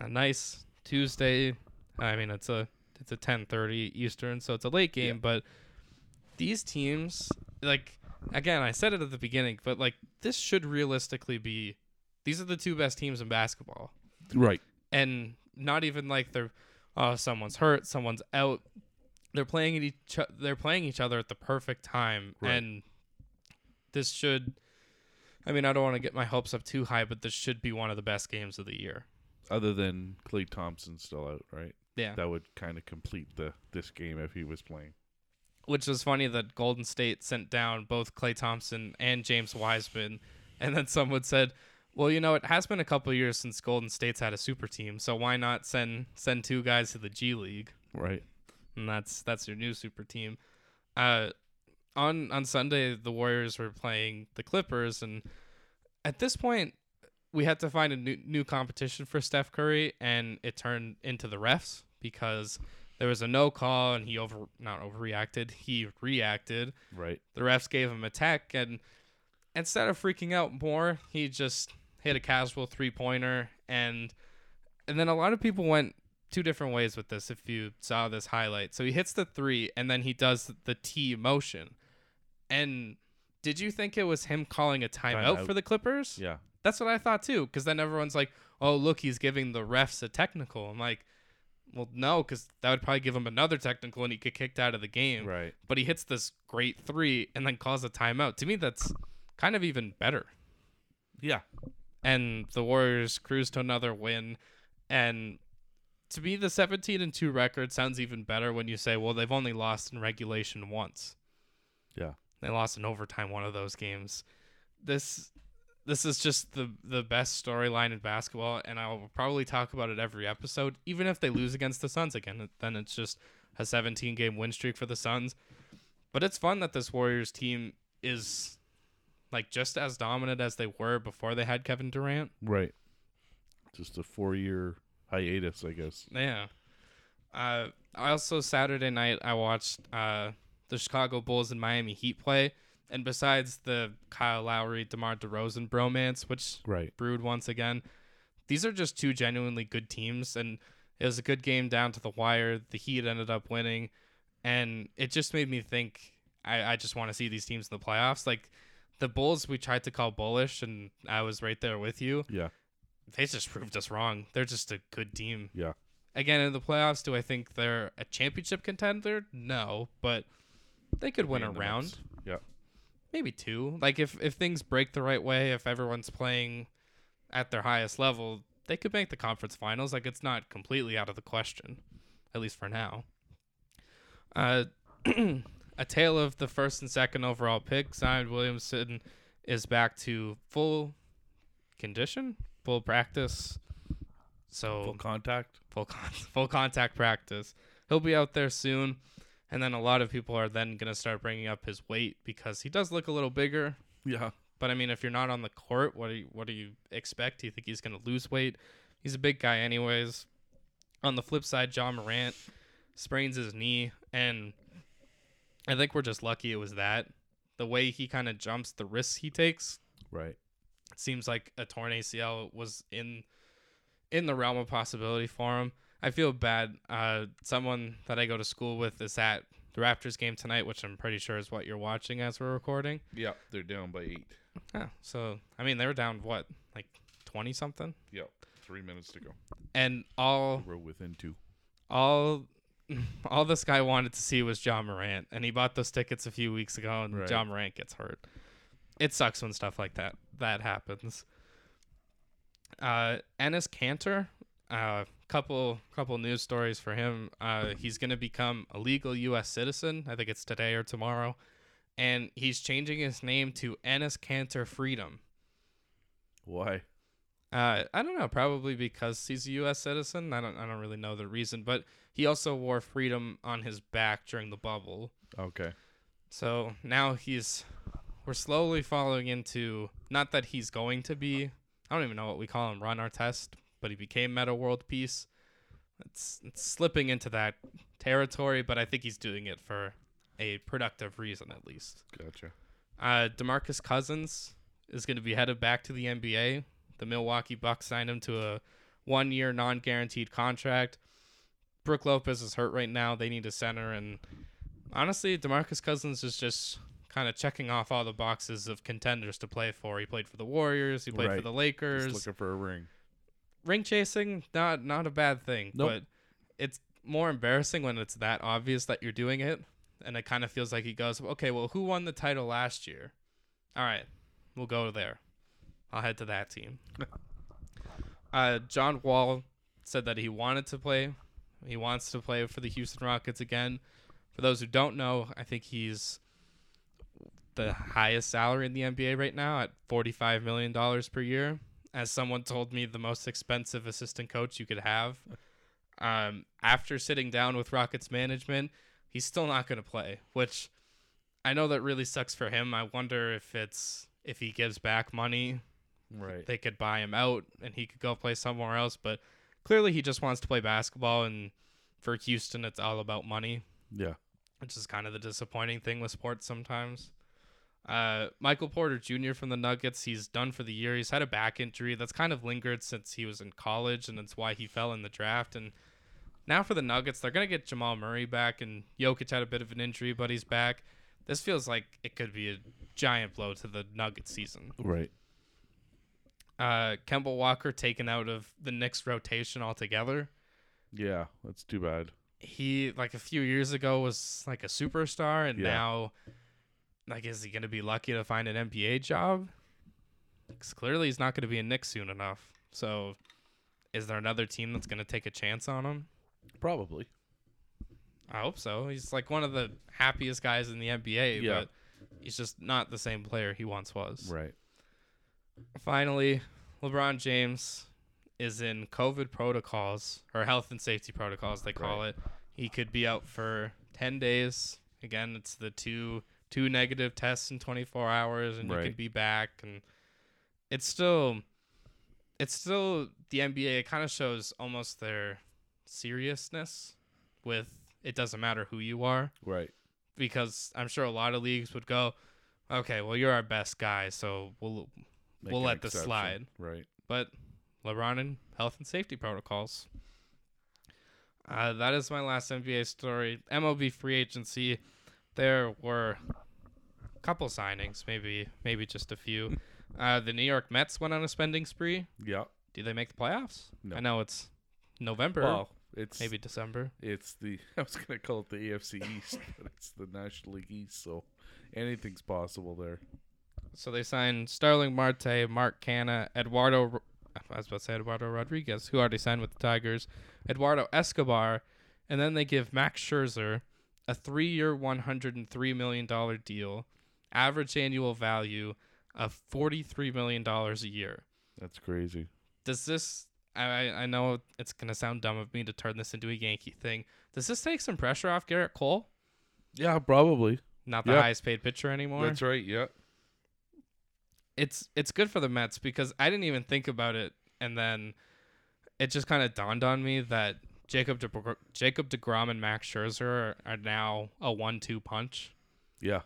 A nice Tuesday. I mean, it's a it's a 10:30 Eastern, so it's a late game.
Yeah.
But these teams, like again, I said it at the beginning, but like this should realistically be. These are the two best teams in basketball,
Right.
and not even like they're, oh, someone's hurt, someone's out. They're playing at each. They're playing each other at the perfect time,
Right.
and this should. I mean, I don't want to get my hopes up too high, but this should be one of the best games of the year.
Other than Klay Thompson still out, right?
Yeah.
That would kind of complete the this game if he was playing.
Which was funny that Golden State sent down both Klay Thompson and James Wiseman, and then someone said, "Well, you know, it has been a couple years since Golden State's had a super team, so why not send send two guys to the G League?"
Right.
and that's that's your new super team. Uh, on on Sunday, the Warriors were playing the Clippers, and at this point, we had to find a new new competition for Steph Curry, and it turned into the refs because there was a no call, and he over not overreacted, he reacted.
Right.
The refs gave him a tech, and instead of freaking out more, he just hit a casual three pointer, and and then a lot of people went two different ways with this. If you saw this highlight, so he hits the three, and then he does the T motion, and did you think it was him calling a timeout,
Timeout.
for the Clippers?
Yeah.
That's what I thought too, because then everyone's like, "Oh, look, he's giving the refs a technical." I'm like, "Well, no, because that would probably give him another technical, and he get kicked out of the game."
Right.
but he hits this great three and then calls a timeout. To me, that's kind of even better.
Yeah.
And the Warriors cruise to another win. And to me, the 17 and 2 record sounds even better when you say, well, they've only lost in regulation once.
Yeah.
They lost in overtime one of those games. This this is just the the best storyline in basketball, and I will probably talk about it every episode. Even if they lose against the Suns again, then it's just a 17 game win streak for the Suns. But it's fun that this Warriors team is like just as dominant as they were before they had Kevin Durant.
Right. Just a four year hiatus, I guess.
Yeah. Uh, I also Saturday night I watched uh, the Chicago Bulls and Miami Heat play, and besides the Kyle Lowry DeMar DeRozan bromance, which
Right.
brewed once again, these are just two genuinely good teams, and it was a good game down to the wire. The Heat ended up winning, and it just made me think. I, I just want to see these teams in the playoffs. Like the Bulls, we tried to call bullish, and I was right there with you.
Yeah.
they just proved us wrong. They're just a good team.
Yeah.
Again, in the playoffs, do I think they're a championship contender? No, but they could win a round.
Yeah.
maybe two. Like if if things break the right way, if everyone's playing at their highest level, they could make the conference finals. Like it's not completely out of the question, at least for now. Uh, a tale of the first and second overall pick. Zion Williamson is back to full condition, full practice. So
Full contact.
full con- full contact practice. He'll be out there soon, and then a lot of people are then gonna start bringing up his weight because he does look a little bigger.
Yeah.
But I mean, if you're not on the court, what do you what do you expect? Do you think he's gonna lose weight? He's a big guy, anyways. On the flip side, Ja Morant sprains his knee, and I think we're just lucky it was that. The way he kind of jumps, the risks he takes,
Right.
it seems like a torn ACL was in in the realm of possibility for him. I feel bad. Uh, someone that I go to school with is at the Raptors game tonight, which I'm pretty sure is what you're watching as we're recording.
Yeah. They're down by eight.
Yeah. So I mean, they were down what, like twenty something,
Yeah. Three minutes to go.
and all
We're within two.
all all this guy wanted to see was Ja Morant, and he bought those tickets a few weeks ago, and
Right.
Ja Morant gets hurt. It sucks when stuff like that that happens. Uh, Enes Kanter, uh, couple couple news stories for him. Uh, he's gonna become a legal U.S. citizen. I think it's today or tomorrow, and he's changing his name to Enes Kanter Freedom.
Why?
Uh, I don't know. Probably because he's a U.S. citizen. I don't. I don't really know the reason, but he also wore freedom on his back during the bubble.
Okay.
So now he's. We're slowly following into not that he's going to be. I don't even know what we call him. Ron Artest, but he became Metta World Peace. It's it's slipping into that territory, but I think he's doing it for a productive reason at least.
Gotcha.
Uh, Demarcus Cousins is going to be headed back to the NBA. The Milwaukee Bucks signed him to a one-year non-guaranteed contract. Brook Lopez is hurt right now. They need a center, and honestly, Demarcus Cousins is just kind of checking off all the boxes of contenders to play for. He played for the Warriors. He played for
Right.
the
Just
Lakers.
looking for a ring.
Ring chasing, not not a bad thing,
Nope.
but it's more embarrassing when it's that obvious that you're doing it, and it kind of feels like he goes, okay, well, who won the title last year? All right, we'll go there. I'll head to that team. uh, John Wall said that he wanted to play. He wants to play for the Houston Rockets again. For those who don't know, I think he's the highest salary in the NBA right now at $45 million per year. As someone told me, the most expensive assistant coach you could have. Um, after sitting down with Rockets management, he's still not going to play, which I know that really sucks for him. I wonder if it's if he gives back money,
Right.
they could buy him out and he could go play somewhere else. But clearly, he just wants to play basketball, and for Houston, it's all about money
Yeah.
which is kind of the disappointing thing with sports sometimes. Uh, Michael Porter Jr. from the Nuggets, he's done for the year. He's had a back injury that's kind of lingered since he was in college, and that's why he fell in the draft. And now for the Nuggets, they're gonna get Jamal Murray back, and Jokic had a bit of an injury, but he's back. This feels like it could be a giant blow to the Nuggets season.
Right.
Uh, Kemba Walker taken out of the Knicks rotation altogether.
Yeah. That's too bad.
he like a few years ago was like a superstar and
Yeah.
now like is he gonna be lucky to find an NBA job? Because clearly he's not gonna be a Knicks soon enough. So is there another team that's gonna take a chance on him?
Probably.
I hope so. He's like one of the happiest guys in the NBA,
Yeah.
but he's just not the same player he once was.
Right.
Finally, LeBron James is in COVID protocols or health and safety protocols they call it. He could be out for 10 days. Again, it's the two two negative tests in 24 hours and you can be back and it's still it's still the NBA it kind of shows almost their seriousness with it doesn't matter who you are
Right.
because I'm sure a lot of leagues would go, okay, well you're our best guy, so we'll
Make
We'll let this slide.
Right.
but LeBron and health and safety protocols. Uh, that is my last NBA story. MLB free agency. There were a couple signings, maybe maybe just a few. Uh, the New York Mets went on a spending spree.
Yeah.
do they make the playoffs?
No.
I know it's November,
Well, it's
maybe December.
it's the I was gonna call it the AFC East, but it's the National League East, so anything's possible there.
So they signed Starling Marte, Mark Canha, Eduardo. I was about to say Eduardo Rodriguez, who already signed with the Tigers, Eduardo Escobar, and then they give Max Scherzer a three-year, one hundred and three million dollar deal, average annual value of forty-three million dollars a year.
That's crazy.
Does this? I I know it's gonna sound dumb of me to turn this into a Yankee thing. Does this take some pressure off Gerrit Cole?
Yeah, probably.
Not the
Yeah.
highest paid pitcher anymore.
That's right. Yeah.
it's it's good for the Mets because I didn't even think about it, and then it just kind of dawned on me that Jacob De- Jacob Degrom and Max Scherzer are, are now a one-two punch,
Yeah.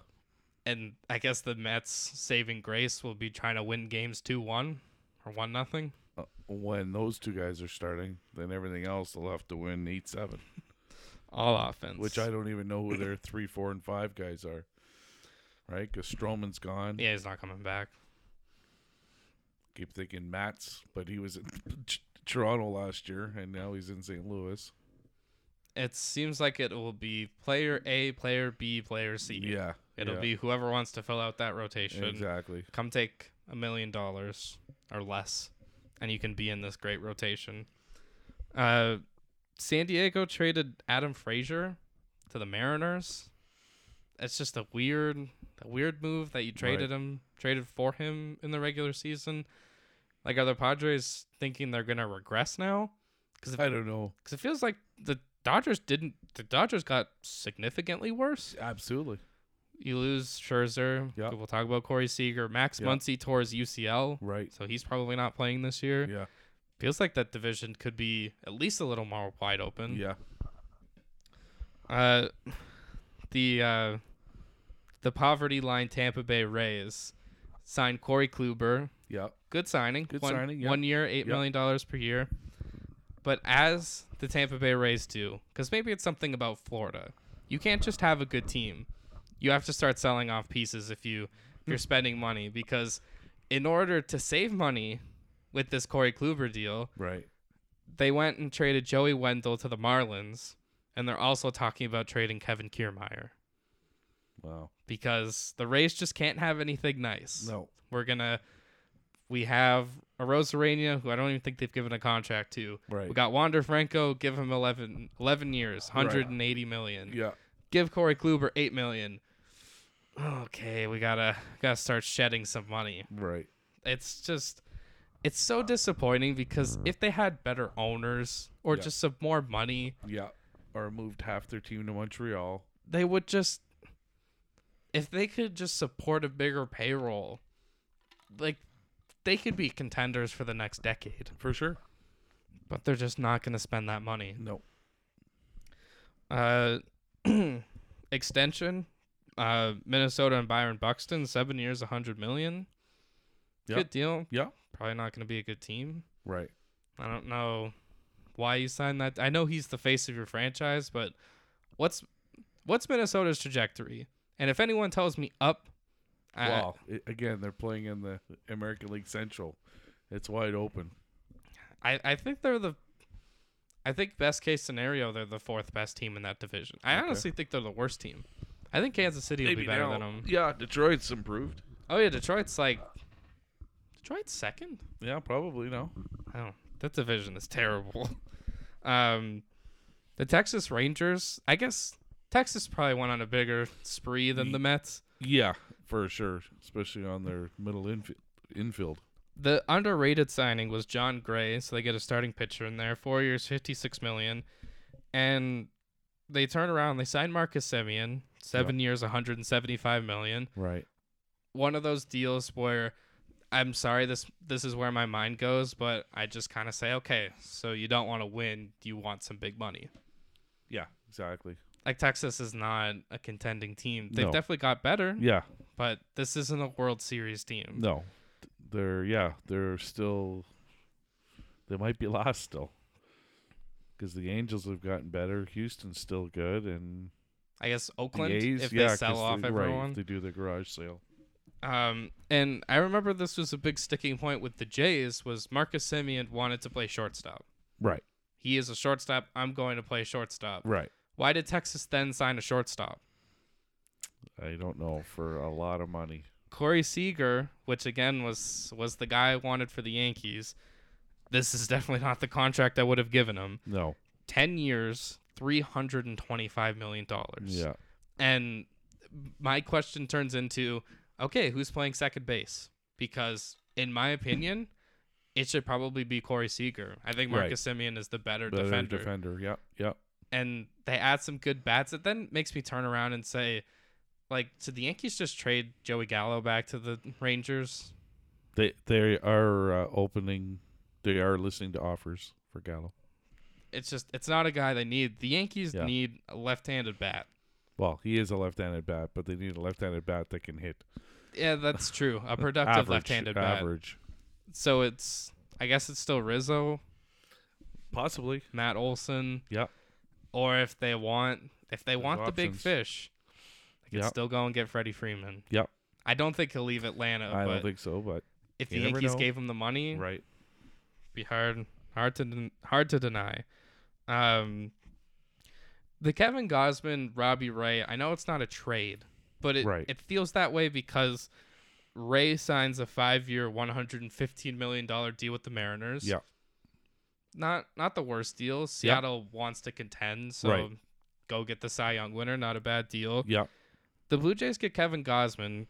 and I guess the Mets saving grace will be trying to win games two-one or one nothing.
Uh, when those two guys are starting, then everything else they'll have to win eight seven,
All offense,
which I don't even know who their three, four, and five guys are. Right? Because Stroman's gone.
yeah, he's not coming back.
Keep thinking Mats, but he was Toronto last year, and now he's in St. Louis.
It seems like it will be player A, player B, player C.
Yeah.
It'll
yeah,
be whoever wants to fill out that rotation.
exactly.
come take a million dollars or less and you can be in this great rotation uh san diego traded adam frazier to the mariners it's just a weird a weird move that you traded him traded for him in the regular season like are the padres thinking they're gonna regress now because
I don't know.
Because it feels like the dodgers didn't the dodgers got significantly worse
Absolutely.
you lose Scherzer.
Yep.
We'll talk about Corey Seager. Max
Yep.
Muncy tore his UCL,
Right.
so he's probably not playing this year.
Yeah.
Feels like that division could be at least a little more wide open.
Yeah.
Uh, the uh, the poverty line Tampa Bay Rays signed Corey Kluber.
Yeah.
Good signing.
Good
one,
signing, yep.
One year, eight
Yep.
million dollars per year. But as the Tampa Bay Rays do, because maybe it's something about Florida, you can't just have a good team. You have to start selling off pieces if you if you're spending money. Because in order to save money with this Corey Kluber deal,
Right.
they went and traded Joey Wendle to the Marlins, and they're also talking about trading Kevin Kiermaier
Wow.
because the Rays just can't have anything nice.
No.
We're gonna we have Arozarena who I don't even think they've given a contract to.
Right.
We got Wander Franco, give him 11, 11 years,
Right.
180 million.
Yeah.
Give Corey Kluber 8 million. Okay, we got to got to start shedding some money.
Right.
It's just it's so disappointing because if they had better owners or
Yeah.
just some more money,
Yeah. Or moved half their team to Montreal.
they would just if they could just support a bigger payroll like they could be contenders for the next decade
For sure.
but they're just not going to spend that money
No.
uh extension uh minnesota and byron buxton seven years a 100 million
Yeah.
good deal
Yeah.
probably not going to be a good team
Right.
i don't know why you signed that i know he's the face of your franchise but what's what's minnesota's trajectory and if anyone tells me up
Well, i again, they're playing in the American League Central. It's wide open.
I, I think they're the I think best case scenario they're the fourth best team in that division. I
Okay.
honestly think they're the worst team. I think Kansas City will be better than them.
Yeah, Detroit's improved.
Oh yeah, Detroit's like Detroit's second.
Yeah, probably no.
Oh, that division is terrible. um, the Texas Rangers. I guess Texas probably went on a bigger spree than the Mets.
Yeah, for sure, especially on their middle infi- infield.
The underrated signing was Jon Gray, so they get a starting pitcher in there. Four years, fifty-six million, and they turn around. They sign Marcus Semien, seven years, one hundred and seventy-five million.
Right.
One of those deals where I'm sorry, this this is where my mind goes, but I just kind of say, okay, so you don't want to win, you want some big money.
Yeah, exactly.
Like Texas is not a contending team. They've
No.
definitely got better,
Yeah.
but this isn't a World Series team.
No. They're yeah, they're still they might be lost still. Cuz the Angels have gotten better, Houston's still good and
I guess
the
Oakland,
A's
if
yeah,
they sell off
they-
everyone.
Right, they do the garage sale.
Um, and I remember this was a big sticking point with the Jays was Marcus Semien wanted to play shortstop.
Right.
He is a shortstop. I'm going to play shortstop.
Right.
Why did Texas then sign a shortstop?
I don't know for a lot of money.
Corey Seager, which again was was the guy I wanted for the Yankees. This is definitely not the contract I would have given him.
No.
10 years, 325 million dollars.
Yeah.
And my question turns into okay, who's playing second base? Because in my opinion, it should probably be Corey Seager. I think Marcus
Right.
Semien is the better, defender.
Better
defender.
defender. Yeah. Yeah.
And they add some good bats. It then makes me turn around and say, like, did the Yankees just trade Joey Gallo back to the Rangers?
They they are uh, opening. They are listening to offers for Gallo.
It's just it's not a guy they need. The Yankees
Yeah.
need a left-handed bat.
Well, he is a left-handed bat, but they need a left-handed bat that can hit.
Yeah, that's true. A productive
average,
left-handed bat.
average.
So it's I guess it's still Rizzo,
Possibly.
Matt Olson,
Yeah.
Or if they want if they
There's
want the big fish, they can
Yep.
still go and get Freddie Freeman.
Yep.
I don't think he'll leave Atlanta,
I don't think so, but
if the Yankees gave him the money,
right.
be hard hard to den- hard to deny. Um, the Kevin Gausman Robbie Ray. I know it's not a trade, but it
Right.
it feels that way because Ray signs a five year, one hundred and fifteen million dollar deal with the Mariners.
Yeah.
Not not the worst deal. Seattle wants to contend, so
Right.
go get the Cy Young winner. Not a bad deal.
Yeah.
The Blue Jays get Kevin Gausman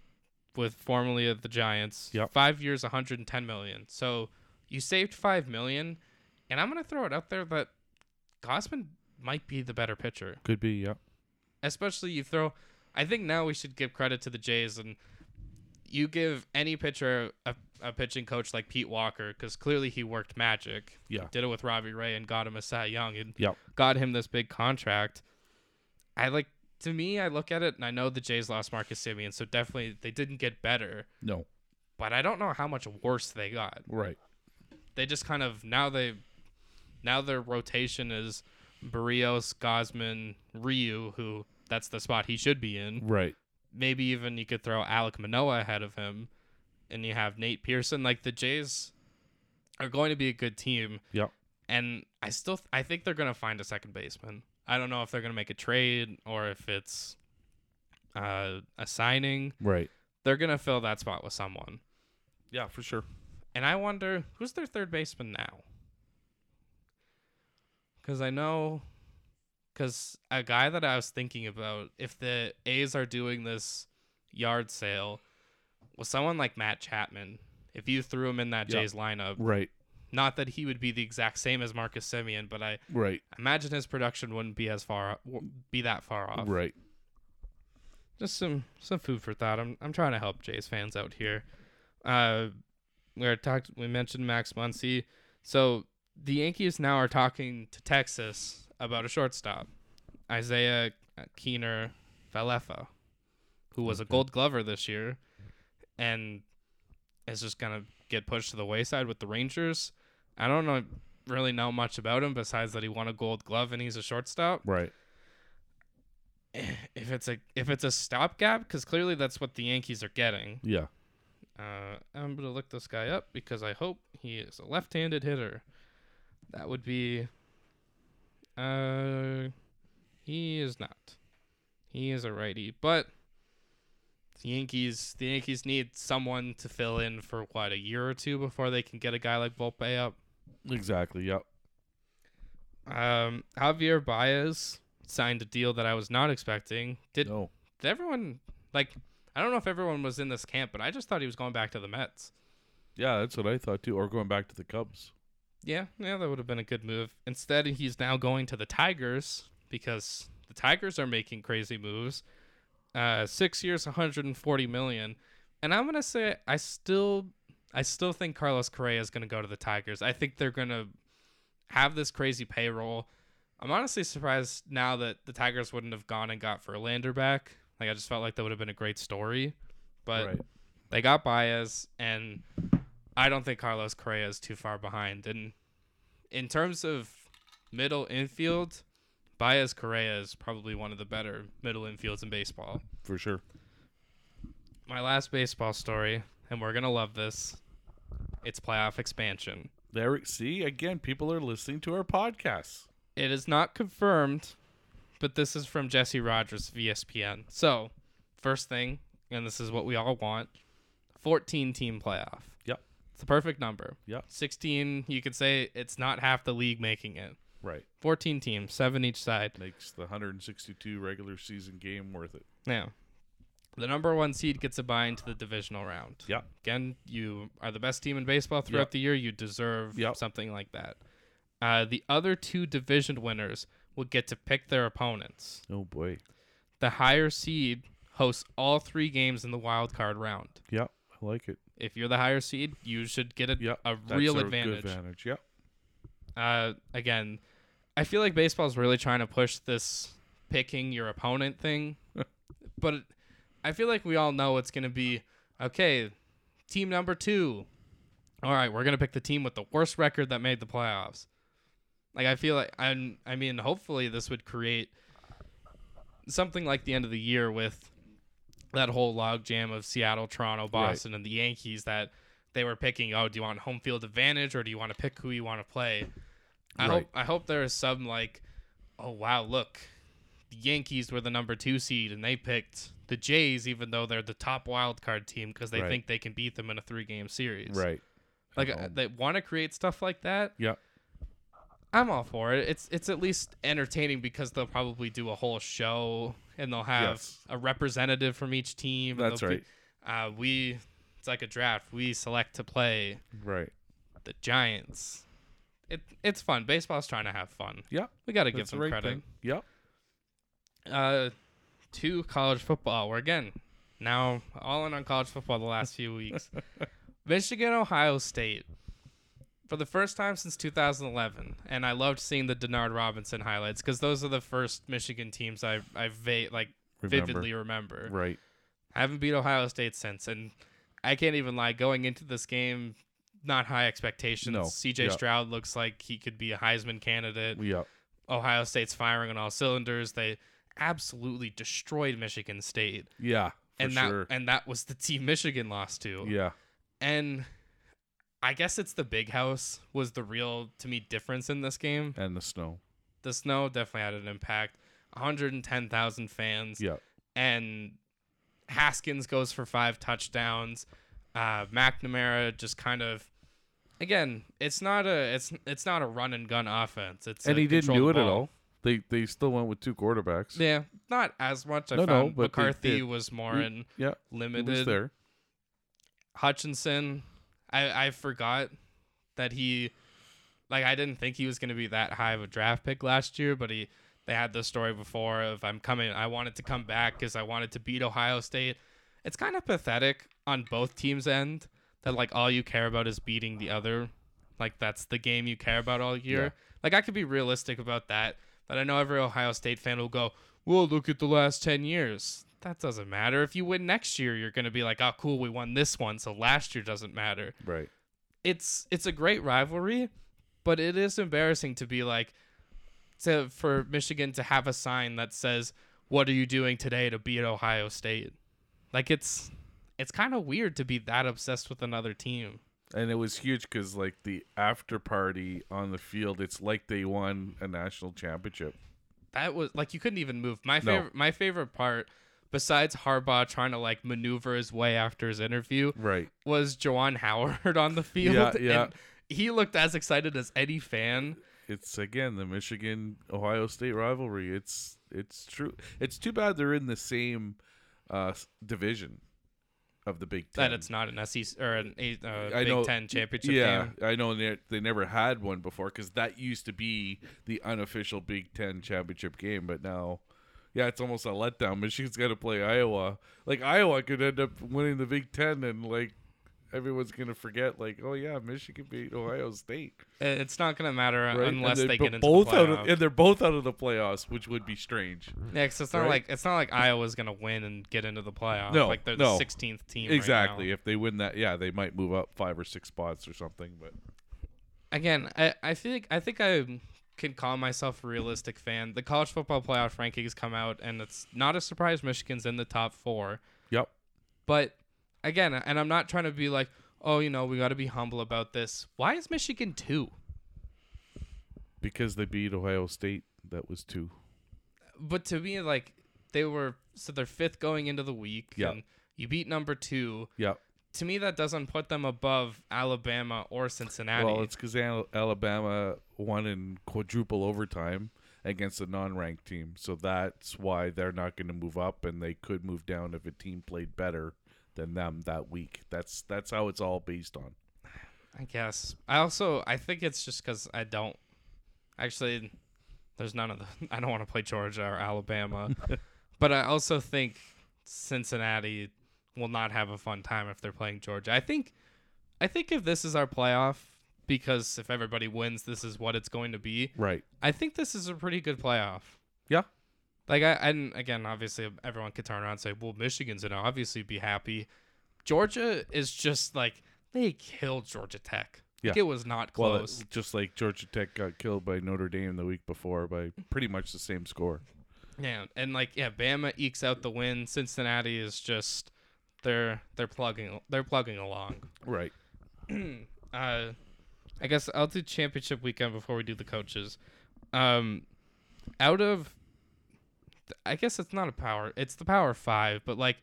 with formerly of the Giants.
Yep.
Five years, 110 million. So you saved five million, and I'm gonna throw it out there that Gausman might be the better pitcher.
Could be. Yeah.
Especially you throw. I think now we should give credit to the Jays and you give any pitcher a, a pitching coach like Pete Walker because clearly he worked magic.
Yeah.
Did it with Robbie Ray and got him a Cy Young and
Yep.
got him this big contract. I like to me, I look at it and I know the Jays lost Marcus Semien, so definitely they didn't get better,
No.
but I don't know how much worse they got.
Right.
They just kind of now they now their rotation is Berrios, Gausman, Ryu, who that's the spot he should be in.
Right.
Maybe even you could throw Alek Manoah ahead of him, and you have Nate Pearson. Like the Jays are going to be a good team.
Yep.
And I still I think they're gonna find a second baseman. I don't know if they're gonna make a trade or if it's uh, a signing.
Right.
They're gonna fill that spot with someone.
Yeah, for sure.
And I wonder who's their third baseman now? Because I know, because a guy that I was thinking about, if the A's are doing this yard sale, was someone like Matt Chapman. If you threw him in that
Yeah.
Jays lineup,
Right.
not that he would be the exact same as Marcus Semien, but I
Right.
imagine his production wouldn't be as far be that far off.
Right.
Just some some food for thought. I'm I'm trying to help Jays fans out here. Uh, we talked. We mentioned Max Muncy. So the Yankees now are talking to Texas about a shortstop, Isaiah Keener Falefa, who was a Gold Glover this year, and is just gonna get pushed to the wayside with the Rangers. I don't know really know much about him besides that he won a Gold Glove and he's a shortstop
Right.
if it's a if it's a stopgap, because clearly that's what the Yankees are getting.
Yeah.
Uh, I'm gonna look this guy up because I hope he is a left-handed hitter. That would be. Uh, he is not. He is a righty, but the Yankees the Yankees need someone to fill in for what a year or two before they can get a guy like Volpe up.
Exactly. Yep.
Um, Javier Baez signed a deal that I was not expecting. Did
No.
did everyone like I don't know if everyone was in this camp, but I just thought he was going back to the Mets.
Yeah, that's what I thought too. Or going back to the Cubs.
Yeah, yeah, that would have been a good move. Instead, he's now going to the Tigers because the Tigers are making crazy moves. Uh, six years, 140 million, and I'm gonna say I still, I still think Carlos Correa is gonna go to the Tigers. I think they're gonna have this crazy payroll. I'm honestly surprised now that the Tigers wouldn't have gone and got Verlander back. Like I just felt like that would have been a great story, but
right.
they got Baez, and I don't think Carlos Correa is too far behind. And in terms of middle infield, Baez Correa is probably one of the better middle infields in baseball.
For sure.
my last baseball story, and we're gonna love this. It's playoff expansion.
There, see again, people are listening to our podcasts.
It is not confirmed, but this is from Jesse Rogers of ESPN. So, first thing, and this is what we all want: 14 team playoff.
Yep.
It's the perfect number.
Yep.
16, you could say it's not half the league making it.
Right,
14 teams, seven each side.
makes the 162 regular season game worth it.
Now, the number one seed gets a bye into the divisional round.
Yep.
Again, you are the best team in baseball throughout
Yep.
the year. You deserve
Yep.
something like that. Uh, the other two division winners will get to pick their opponents.
Oh boy.
The higher seed hosts all three games in the wild card round.
Yep, I like it.
If you're the higher seed, you should get a,
Yep,
a real advantage.
Advantage. Yep.
uh, again, I feel like baseball's really trying to push this picking your opponent thing, but I feel like we all know it's going to be okay. Team number two. All right, we're gonna pick the team with the worst record that made the playoffs. Like I feel like I'm, I mean, hopefully this would create something like the end of the year with that whole logjam of Seattle, Toronto, Boston, and the Yankees that they were picking. Oh, do you want home field advantage or do you want to pick who you want to play? I
Right.
hope I hope there is some like, oh wow, look, the Yankees were the number two seed and they picked the Jays, even though they're the top wild card team because they
Right.
think they can beat them in a three game series.
Right.
Like uh, they want to create stuff like that.
Yep.
I'm all for it. It's it's at least entertaining because they'll probably do a whole show and they'll have
Yes.
a representative from each team. and
That's
they'll be-
right.
uh, we it's like a draft. We select to play
Right.
the Giants. It it's fun. Baseball's trying to have fun.
Yep.
We got to give them
right
credit.
thing. Yep.
Uh, to college football. We're again now all in on college football the last few weeks. Michigan, Ohio State. For the first time since 2011, and I loved seeing the Denard Robinson highlights because those are the first Michigan teams I I va- like
Remember.
vividly remember.
Right.
I haven't beat Ohio State since, and I can't even lie. Going into this game, not high expectations.
No.
C.J.
Yeah.
Stroud looks like he could be a Heisman candidate.
Yep.
Ohio State's firing on all cylinders. They absolutely destroyed Michigan State,
Yeah. For
and that
sure.
and that was the team Michigan lost to.
yeah.
And I guess it's the big house was the real to me difference in this game.
And the snow.
The snow definitely had an impact. 110,000 fans
Yeah.
and Haskins goes for five touchdowns. Uh, McNamara just kind of, again, it's not a it's it's not a run and gun offense. It's
And he didn't do it at all. They they still went with two quarterbacks.
Yeah, not as much. I
No, no,
found
but they
McCarthy was more
He-
in
Yeah.
Limited.
was there.
Hutchinson, I I forgot that he, like I didn't think he was going to be that high of a draft pick last year, but he they had the story before of I'm coming. I wanted to come back because I wanted to beat Ohio State. It's kind of pathetic on both teams' end that like all you care about is beating the other. Like that's the game you care about all year.
Yeah.
Like I could be realistic about that. But I know every Ohio State fan will go, "Well, look at the last ten years." That doesn't matter. If you win next year, you're gonna be like, "Oh, cool, we won this one." So last year doesn't matter.
Right.
It's it's a great rivalry, but it is embarrassing to be like, to for Michigan to have a sign that says, "What are you doing today to beat Ohio State?" Like it's it's kind of weird to be that obsessed with another team.
And it was huge because like the after party on the field, it's like they won a national championship.
that was like you couldn't even move. My
No.
favorite my favorite part, besides Harbaugh trying to like maneuver his way after his interview,
Right.
was Juwan Howard on the field.
Yeah, yeah.
And he looked as excited as any fan.
It's again the Michigan Ohio State rivalry. It's it's true. It's too bad they're in the same uh, division of the Big Ten.
That it's not an SEC or an a uh,
I
Big
know-
Ten championship
yeah,
game.
I know they, they never had one before because that used to be the unofficial Big Ten championship game, but now, yeah, it's almost a letdown. Michigan's got to play Iowa. Like Iowa could end up winning the Big Ten, and like everyone's gonna forget, like, oh yeah, Michigan beat Ohio State,
It's not gonna matter
right?
Unless
they,
they get into
both
the
out, of, and they're both out of the playoffs, which would be strange.
yeah, 'cause it's not
right?
like it's not like Iowa's gonna win and get into the playoffs.
No,
like they're
no.
the 16th team. right
Exactly.
now.
if they win that, yeah, they might move up five or six spots or something. But
again, I, I feel like I think I can call myself a realistic fan. The college football playoff rankings come out, and it's not a surprise Michigan's in the top four.
yep,
But again, and I'm not trying to be like, oh, you know, we got to be humble about this. Why is Michigan two?
because they beat Ohio State. That was two.
But to me, like they were so they're fifth going into the week.
Yeah.
And you beat number two.
Yeah.
To me, that doesn't put them above Alabama or Cincinnati.
Well, it's because Alabama won in quadruple overtime against a non-ranked team, so that's why they're not going to move up, and they could move down if a team played better than them that week. That's that's how it's all based on.
I guess. I also I think it's just because I don't actually. There's none of the. I don't want to play Georgia or Alabama, but I also think Cincinnati will not have a fun time if they're playing Georgia. I think, I think if this is our playoff, because if everybody wins, this is what it's going to be.
Right.
I think this is a pretty good playoff.
Yeah.
Like I and again, obviously everyone could turn around and say, "Well, Michigan's gonna obviously be happy." Georgia is just like they killed Georgia Tech. Like,
Yeah.
it was not close.
it- just like Georgia Tech got killed by Notre Dame the week before by pretty much the same score.
yeah, and like yeah, Bama ekes out the win. Cincinnati is just they're they're plugging they're plugging along.
Right.
uh, I guess I'll do championship weekend before we do the coaches. Um, out of, I guess it's not a power. It's the power five, but like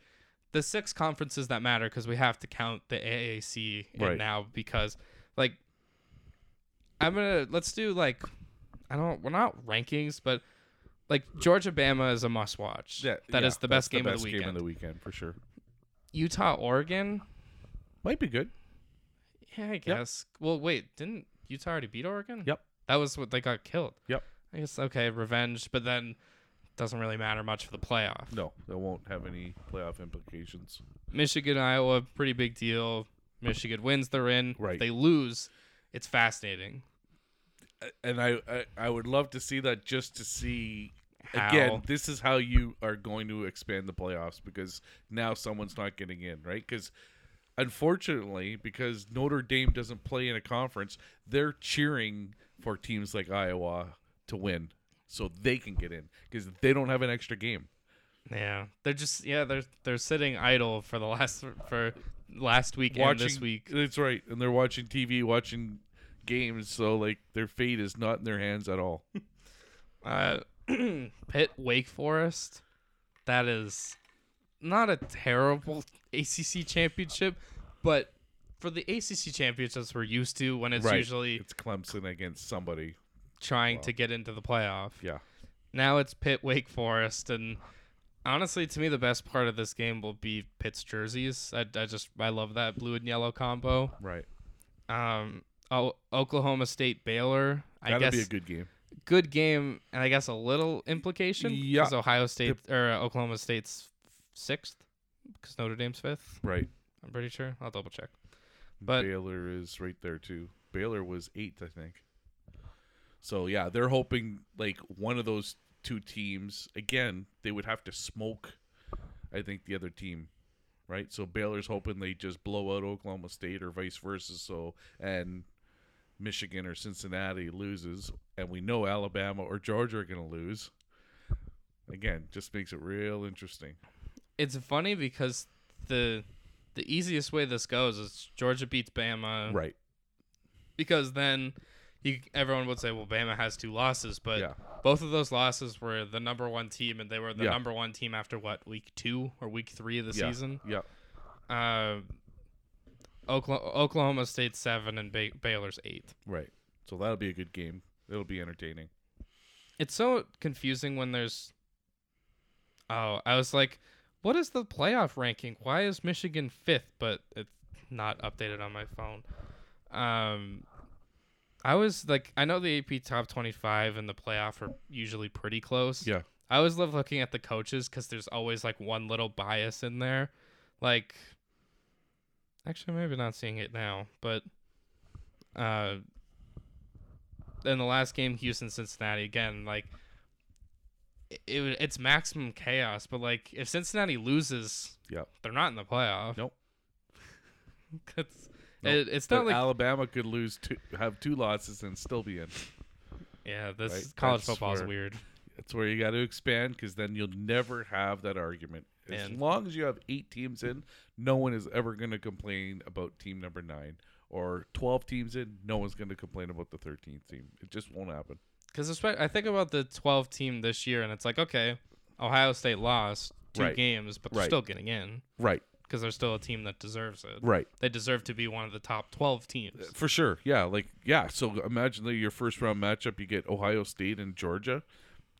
the six conferences that matter because we have to count the AAC
Right.
now because like I'm gonna let's do like I don't we're not rankings but like Georgia Bama is a must watch.
Yeah,
that is
yeah,
the best game
best
of the weekend.
game of the weekend for sure.
Utah Oregon.
Might be good.
Yeah, I guess. Well, wait, didn't Utah already beat Oregon?
Yep.
That was what they got killed.
Yep.
I guess okay, revenge, but then doesn't really matter much for the playoff.
No, that won't have any playoff implications.
Michigan, Iowa, pretty big deal. Michigan wins, they're in. If
Right.
They lose. It's fascinating.
And I, I, I would love to see that just to see
How
again. This is how you are going to expand the playoffs because now someone's not getting in, right? Because unfortunately, because Notre Dame doesn't play in a conference, they're cheering for teams like Iowa to win so they can get in because they don't have an extra game.
Yeah, they're just yeah they're they're sitting idle for the last for last week and this week.
That's right, and they're watching TV, watching games. So like their fate is not in their hands at all.
Uh, Pitt Wake Forest. That is not a terrible ACC championship, but for the ACC championships we're used to when it's
Right.
usually
It's Clemson against somebody.
Trying to get into the playoff.
Yeah,
Now it's Pitt Wake Forest, and honestly, to me, the best part of this game will be Pitt's jerseys. I, I just I love that blue and yellow combo.
right.
Um, oh, Oklahoma State Baylor. I
That'll
guess
be a good game.
good game, and I guess a little implication.
Yeah.
because Ohio State or uh, Oklahoma State's sixth, because Notre Dame's fifth.
Right.
I'm pretty sure. I'll double check. But-
Baylor is right there too. Baylor was eighth, I think. So yeah, they're hoping like one of those two teams again. They would have to smoke. I think the other team, right? So Baylor's hoping they just blow out Oklahoma State or vice versa. So and Michigan or Cincinnati loses, and we know Alabama or Georgia are going to lose. Again, just makes it real interesting.
It's funny because the the easiest way this goes is Georgia beats Bama,
Right.
because then you everyone would say, well, Bama has two losses, but
yeah.
both of those losses were the number one team, and they were the
Yeah.
number one team after what week two or week three of the
yeah.
season.
Yeah.
Uh, Oklahoma, Oklahoma State seven and ba- Baylor's eight.
Right. So that'll be a good game. It'll be entertaining.
It's so confusing when there's. Oh, I was like, what is the playoff ranking? Why is Michigan fifth, but it's not updated on my phone? Um, I was like, I know the AP top twenty-five and the playoff are usually pretty close.
Yeah.
I always love looking at the coaches because there's always like one little bias in there. Like, actually, maybe not seeing it now, but uh, in the last game, Houston Cincinnati again, like it, it, it's maximum chaos. But like, if Cincinnati loses,
Yep.
they're not in the playoff.
Nope.
it's
Nope.
it, it's
But
not like
Alabama could lose two, have two losses and still be in.
yeah, this
right,
college
that's
football is weird.
That's where you got to expand because then you'll never have that argument As
And-
long as you have eight teams in, no one is ever going to complain about team number nine. Or 12 teams in, no one's going to complain about the 13th team. It just won't happen.
Because I think about the 12 team this year, and it's like, okay, Ohio State lost two
Right.
games, but they're
Right.
still getting in
Right,
because they're still a team that deserves it.
right.
They deserve to be one of the top 12 teams.
For sure. Yeah. Like, yeah. So imagine that your first round matchup, you get Ohio State and Georgia.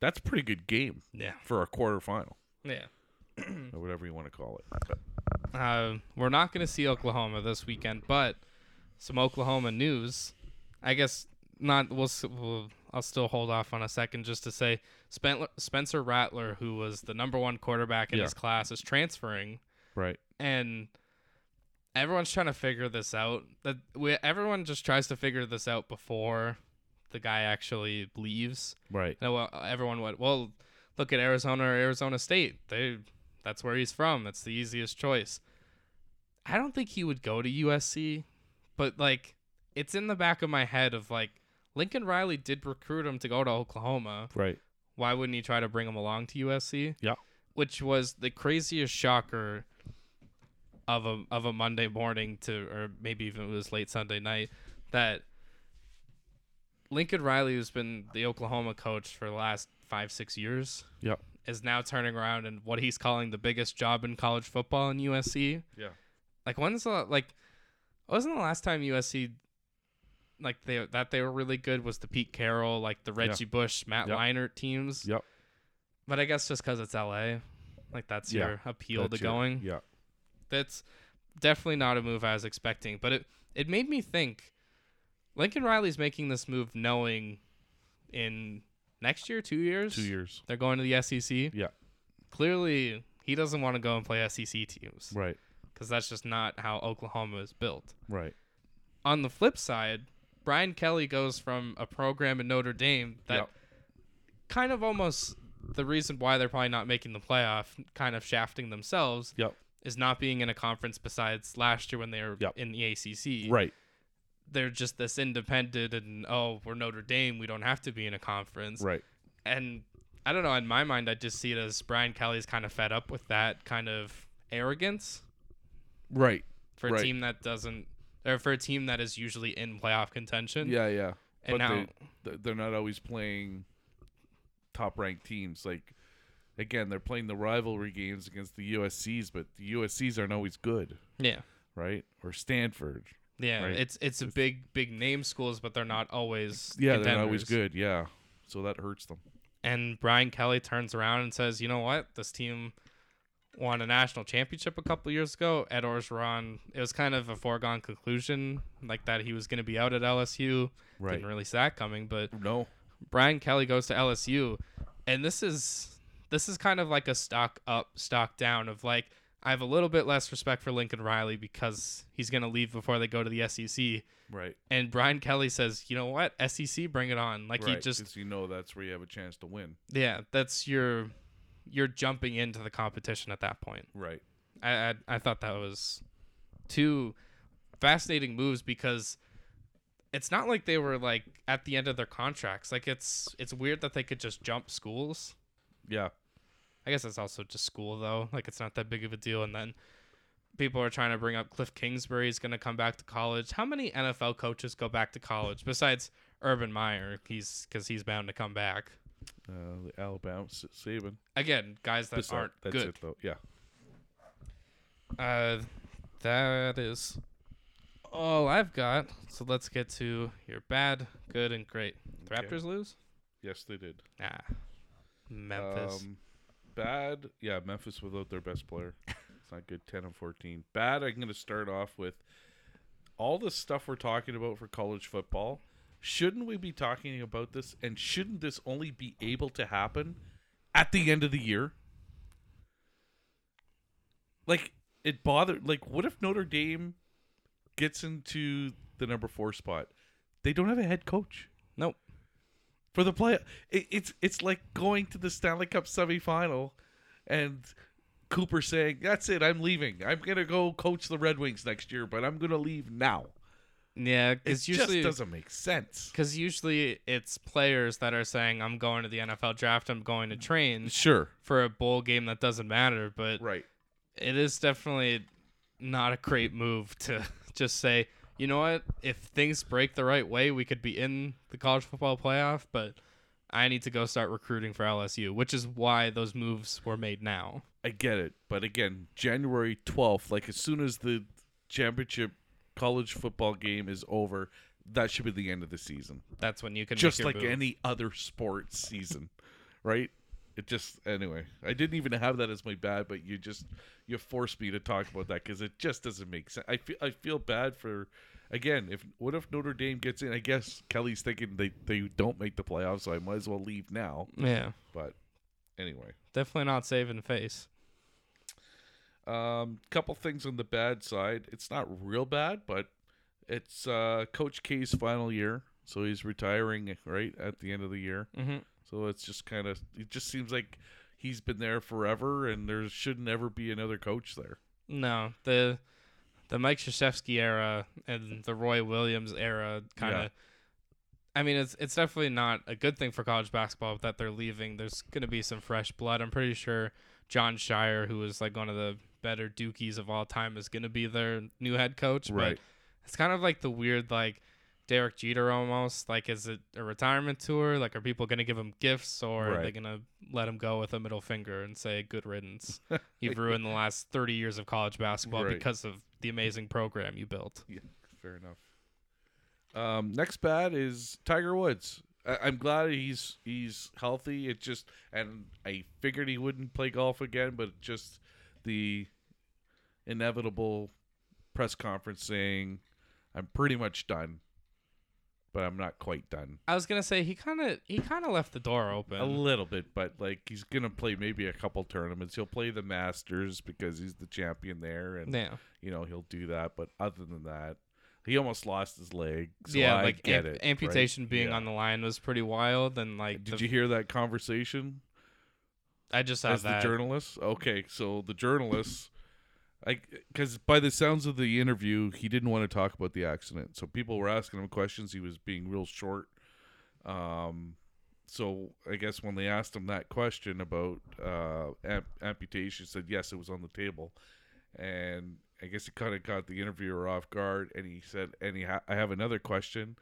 That's a pretty good game
Yeah.
for a quarterfinal,
Yeah.
or whatever you want to call it.
Uh, we're not going to see Oklahoma this weekend, but some Oklahoma news. I guess not. We'll, we'll. I'll still hold off on a second just to say Spen- Spencer Rattler, who was the number one quarterback in
Yeah.
his class, is transferring,
Right.
and everyone's trying to figure this out. That we, everyone just tries to figure this out before the guy actually leaves.
Right.
No, well, everyone went, well, look at Arizona or Arizona State. They that's where he's from. That's the easiest choice. I don't think he would go to USC, but like it's in the back of my head of like Lincoln Riley did recruit him to go to Oklahoma.
Right.
Why wouldn't he try to bring him along to USC?
Yeah.
Which was the craziest shocker of a of a Monday morning to or maybe even it was late Sunday night that Lincoln Riley, who's been the Oklahoma coach for the last five, six years,
Yep.
is now turning around and what he's calling the biggest job in college football in USC.
Yeah.
Like when's the like wasn't the last time USC like they that they were really good was the Pete Carroll, like the Reggie Bush, Matt
Yep.
Leinart teams.
Yep.
But I guess just because it's LA, like that's
Yeah.
your appeal
That's
to
your-
going.
Yeah.
That's definitely not a move I was expecting. But it it made me think Lincoln Riley's making this move knowing in next year, two years,
Two years.
they're going to the SEC.
Yeah.
Clearly, he doesn't want to go and play SEC teams
Right.
because that's just not how Oklahoma is built.
Right.
On the flip side, Brian Kelly goes from a program in Notre Dame that
Yep.
kind of almost the reason why they're probably not making the playoff, kind of shafting themselves,
Yep.
is not being in a conference besides last year when they were
Yep.
in the ACC.
Right.
They're just this independent and, oh, we're Notre Dame. We don't have to be in a conference.
Right.
And I don't know. In my mind, I just see it as Brian Kelly's kind of fed up with that kind of arrogance
Right.
for a
Right.
team that doesn't, or for a team that is usually in playoff contention.
Yeah. Yeah.
And
but
now,
they, they're not always playing top ranked teams. Like again, they're playing the rivalry games against the USC's, but the USC's aren't always good,
yeah.
right? Or Stanford.
Yeah,
Right.
it's it's a big big name schools, but they're not always
Yeah, they're not always good. Yeah, so that hurts them.
And Brian Kelly turns around and says, "You know what? This team won a national championship a couple years ago. Ed Orgeron. It was kind of a foregone conclusion, like that he was going to be out at LSU.
Right.
Didn't really see that coming, but
No.
Brian Kelly goes to LSU, and this is this is kind of like a stock up, stock down of like I have a little bit less respect for Lincoln Riley because he's going to leave before they go to the SEC.
Right.
And Brian Kelly says, "You know what? SEC, bring it on!" Like
right.
he just,
you know that's where you have a chance to win.
yeah, that's your, you're jumping into the competition at that point.
Right.
I I, I thought that was two fascinating moves because it's not like they were like at the end of their contracts. Like it's it's weird that they could just jump schools.
Yeah.
I guess it's also just school though. Like it's not that big of a deal. And then people are trying to bring up Cliff Kingsbury is going to come back to college. How many NFL coaches go back to college besides Urban Meyer? He's because he's bound to come back.
Uh, the Alabama Saban.
Again, guys that
That's
aren't
That's
good.
it though. Yeah.
Uh, that is all I've got. So let's get to your bad, good, and great. The
Okay.
Raptors lose?
Yes, they did.
Ah, Memphis.
Um, bad. Yeah, Memphis without their best player. it's not good. Ten and fourteen. Bad. I'm going to start off with all the stuff we're talking about for college football. Shouldn't we be talking about this? And shouldn't this only be able to happen at the end of the year? Like it bothered. Like, what if Notre Dame gets into the number four spot? They don't have a head coach
nope.
for the play. It, it's it's like going to the Stanley Cup semifinal, and Cooper saying, "That's it, I'm leaving. I'm gonna go coach the Red Wings next year, but I'm gonna leave now."
Yeah,
It
because
just
usually
doesn't make sense.
because usually it's players that are saying I'm going to the NFL draft, I'm going to train
Sure.
for a bowl game that doesn't matter, but
Right.
it is definitely not a great move to just say, you know what, if things break the right way, we could be in the college football playoff, but I need to go start recruiting for LSU, which is why those moves were made now.
I get it, but again, January twelfth, like as soon as the championship college football game is over, that should be the end of the season.
That's when you can
Just like
move.
any other sports season, right? It just anyway. I didn't even have that as my bad, but you just you forced me to talk about that because it just doesn't make sense. I feel I feel bad for. Again, if what if Notre Dame gets in? I guess Kelly's thinking they, they don't make the playoffs, so I might as well leave now.
Yeah,
But anyway,
definitely not saving face.
Um, couple things on the bad side. It's not real bad, but it's uh, Coach K's final year, so he's retiring right at the end of the year.
hmm
So it's just kind of it just seems like he's been there forever, and there should never be another coach there.
No, the the Mike Krzyzewski era and the Roy Williams era kind of.
Yeah.
I mean, it's it's definitely not a good thing for college basketball that they're leaving. There's going to be some fresh blood. I'm pretty sure Jon Scheyer, who was like one of the better Dukies of all time, is going to be their new head coach.
Right.
But it's kind of like the weird like Derek Jeter almost. Like, is it a retirement tour? Like, are people going to give him gifts or are they going to let him go with a middle finger and say good riddance? You've ruined the last 30 years of college basketball
Right.
because of the amazing program you built.
Yeah, fair enough. Um, next bad is Tiger Woods. I- I'm glad he's he's healthy. It just and I figured he wouldn't play golf again, but just the inevitable press conference saying, "I'm pretty much done, but I'm not quite done."
I was gonna say he kind of he kind of left the door open.
A little bit, but like he's gonna play maybe a couple tournaments. He'll play the Masters because he's the champion there, and
yeah,
you know he'll do that. But other than that, he almost lost his leg. So
yeah.
I
like
get
amp-
it.
amputation
right?
being
Yeah.
on the line was pretty wild, and like
Did
the-
you hear that conversation
I just saw
as
that.
the journalist? Okay, so the journalist, I because by the sounds of the interview, he didn't want to talk about the accident. So people were asking him questions. He was being real short. Um, so I guess when they asked him that question about uh, amp- amputation, he said yes, it was on the table, and I guess it kind of got the interviewer off guard. And he said, "And he ha- I have another question."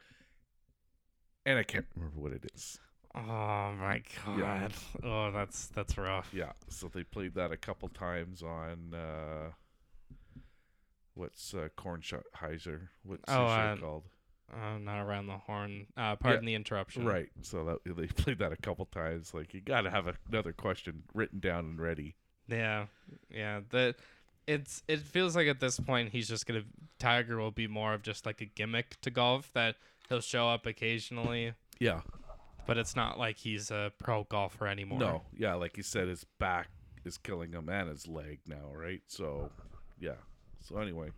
And I can't remember what it is.
Oh my god!
Yeah.
Oh, that's that's rough.
Yeah, so they played that a couple times on uh what's uh Kornheiser? What's
Oh,
the
uh,
called?
Uh, not around the horn. Uh, pardon the interruption.
Right. So that they played that a couple times. Like you got to have another question written down and ready.
Yeah, yeah. That it's it feels like at this point he's just gonna Tiger will be more of just like a gimmick to golf that he'll show up occasionally,
Yeah.
but it's not like he's a pro golfer anymore.
No. Yeah, like you said his back is killing him and his leg now, right? So, yeah. So anyway,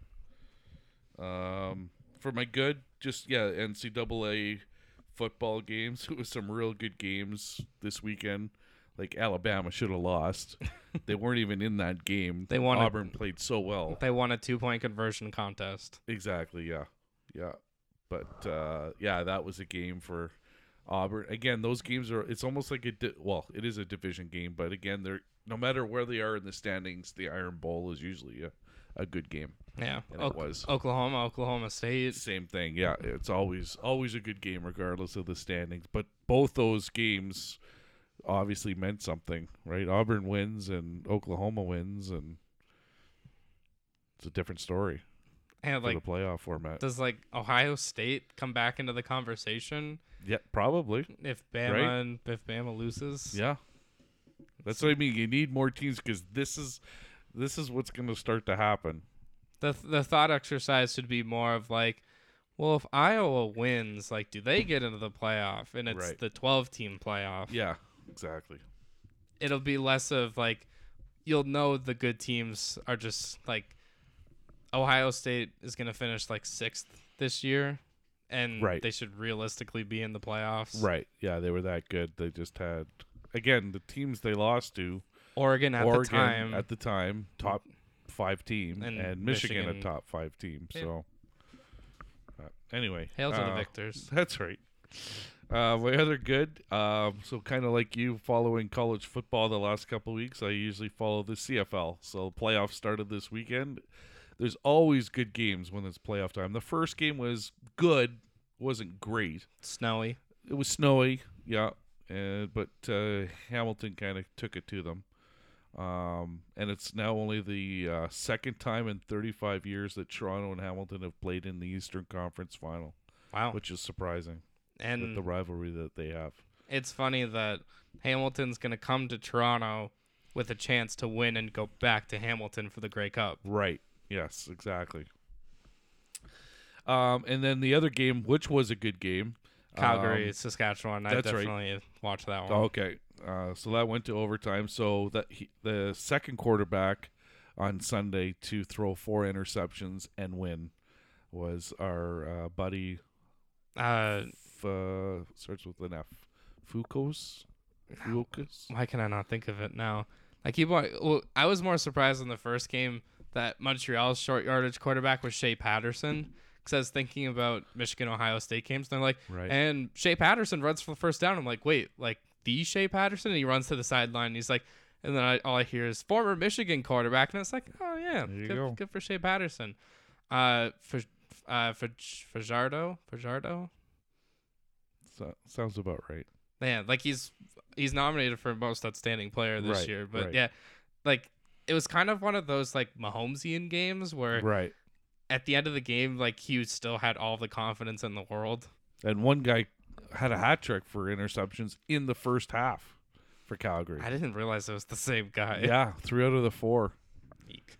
um for my good, just yeah, NCAA football games. It was some real good games this weekend. Like Alabama should have lost. they weren't even in that game.
They won.
Auburn played so well.
They won a two point conversion contest.
Exactly. Yeah. Yeah. But uh, yeah, that was a game for Auburn. Again, those games are. It's almost like a di- well, it is a division game, but again, they're no matter where they are in the standings, the Iron Bowl is usually a, a good game.
Yeah,
And
Ok-
it was
Oklahoma, Oklahoma State.
same thing. Yeah, it's always always a good game regardless of the standings. But both those games obviously meant something, right? Auburn wins and Oklahoma wins, and it's a different story
And like,
the playoff format.
does like Ohio State come back into the conversation
Yeah, probably.
if Bama
Right.
and if Bama loses?
Yeah, that's what I mean. You need more teams because this is this is what's going to start to happen.
the the thought exercise should be more of like, well, if Iowa wins, like, do they get into the playoff? And it's
Right.
the twelve team playoff.
Yeah, exactly.
It'll be less of like, you'll know the good teams are just like, Ohio State is gonna finish like sixth this year, and
Right.
they should realistically be in the playoffs.
Right. Yeah, they were that good. They just had again the teams they lost to
Oregon at
Oregon
the time.
at the time top five team and,
And
Michigan,
Michigan.
a top five team.
Yeah.
So Uh, anyway,
Hail to the
uh,
victors.
That's right. Uh, my other good. Um, so kind of like you following college football the last couple weeks, I usually follow the CFL. So playoffs started this weekend. There's always good games when it's playoff time. The first game was good, wasn't great.
Snowy.
It was snowy, yeah, uh, but uh, Hamilton kind of took it to them. Um, and it's now only the uh, second time in 35 years that Toronto and Hamilton have played in the Eastern Conference Final,
Wow.
which is surprising with
And
the rivalry that they have.
it's funny that Hamilton's going to come to Toronto with a chance to win and go back to Hamilton for the Grey Cup.
Right. Yes, exactly. Um, and then the other game, which was a good game,
Calgary,
um,
Saskatchewan. I
that's right.
definitely watched that one.
Okay. Uh, so that went to overtime. So that he, the second quarterback on Sunday to throw four interceptions and win was our uh, buddy.
Uh,
F, uh, starts with an F. Fukos. Fukos.
why can I not think of it now? I keep on. Well, I was more surprised in the first game that Montreal's short yardage quarterback was Shea Patterson. Because I was thinking about Michigan Ohio State games. And they're like,
Right.
and Shea Patterson runs for the first down. I'm like, wait, like the Shea Patterson? And he runs to the sideline. And he's like, and then I, all I hear is former Michigan quarterback. And it's like, oh, yeah, good,
go.
good for Shea Patterson. Uh, for, uh, for Fajardo? Fajardo?
So, sounds about right.
Man, like he's he's nominated for most outstanding player this
Right,
year. But
right.
yeah, like it was kind of one of those like Mahomesian games where
Right.
at the end of the game, like he still had all the confidence in the world.
And one guy had a hat trick for interceptions in the first half for Calgary.
I didn't realize it was the same guy.
yeah, three out of the four.
Eek.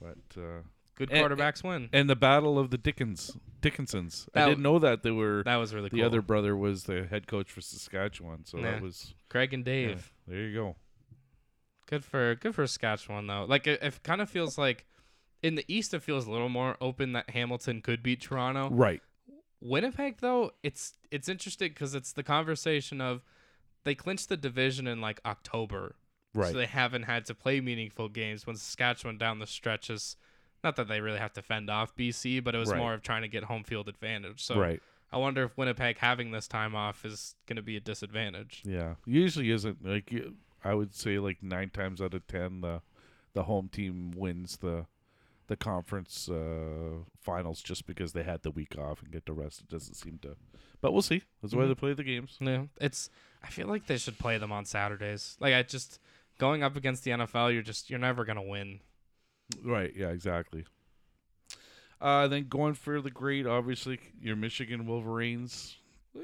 But uh,
Good
And-
quarterbacks win.
and the battle of the Dickens Dickensons. I didn't know that they were
That was really
the
cool.
other brother was the head coach for Saskatchewan. So
Yeah.
that was
Craig and
yeah,
Dave.
there you go.
Good for good for Saskatchewan though. Like it, it kind of feels like in the East it feels a little more open that Hamilton could beat Toronto.
Right.
Winnipeg though, it's it's interesting because it's the conversation of they clinched the division in like October,
Right.
so they haven't had to play meaningful games. When Saskatchewan down the stretch is not that they really have to fend off BC, but it was
Right.
more of trying to get home field advantage. So
right.
I wonder if Winnipeg having this time off is going to be a disadvantage.
Yeah. Usually isn't like I would say like nine times out of ten the the home team wins the the conference uh, finals just because they had the week off and get to rest. It doesn't seem to, but we'll see. That's why
Mhm.
they play the games.
Yeah, it's. I feel like they should play them on Saturdays. Like I just going up against the NFL, you're just you're never gonna win.
Right. Yeah. Exactly. Uh, then going for the great, obviously, your Michigan Wolverines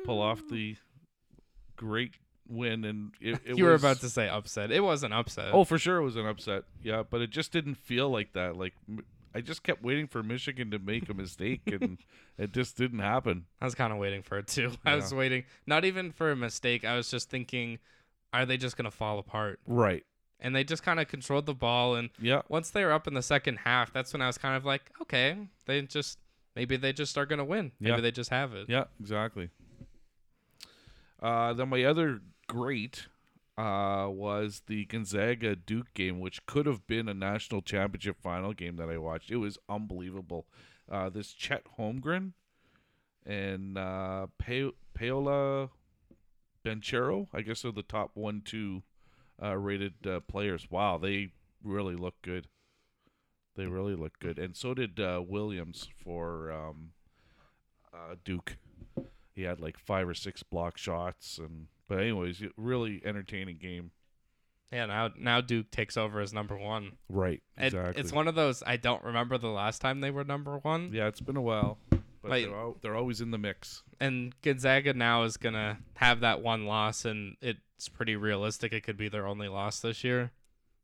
pull off the great win, and it, it
you were
was-
about to say upset. It was an upset.
Oh, for sure, it was an upset. Yeah, but it just didn't feel like that. Like I just kept waiting for Michigan to make a mistake, and it just didn't happen.
I was kind of waiting for it too. I was waiting, not even for a mistake. I was just thinking, are they just gonna fall apart?
Right.
And they just kind of controlled the ball. And
Yeah.
once they were up in the second half, that's when I was kind of like, okay, they just maybe they just are gonna win. Maybe
Yeah.
they just have it.
Yeah. Exactly. Uh, then my other great uh, was the Gonzaga Duke game, which could have been a national championship final game that I watched. It was unbelievable. Uh, this Chet Holmgren and uh, pa- Paolo Banchero, I guess, are the top one, two uh, rated uh, players. Wow, they really look good. They really look good, and so did uh, Williams for um, uh, Duke. He had like five or six block shots, and but anyways, really entertaining game.
Yeah. Now now Duke takes over as number one.
Right,
It,
exactly.
It's one of those I don't remember the last time they were number one.
yeah, it's been a while, but
Like-
they're, al- they're always in the mix.
and Gonzaga now is gonna have that one loss, and it's pretty realistic. It could be their only loss this year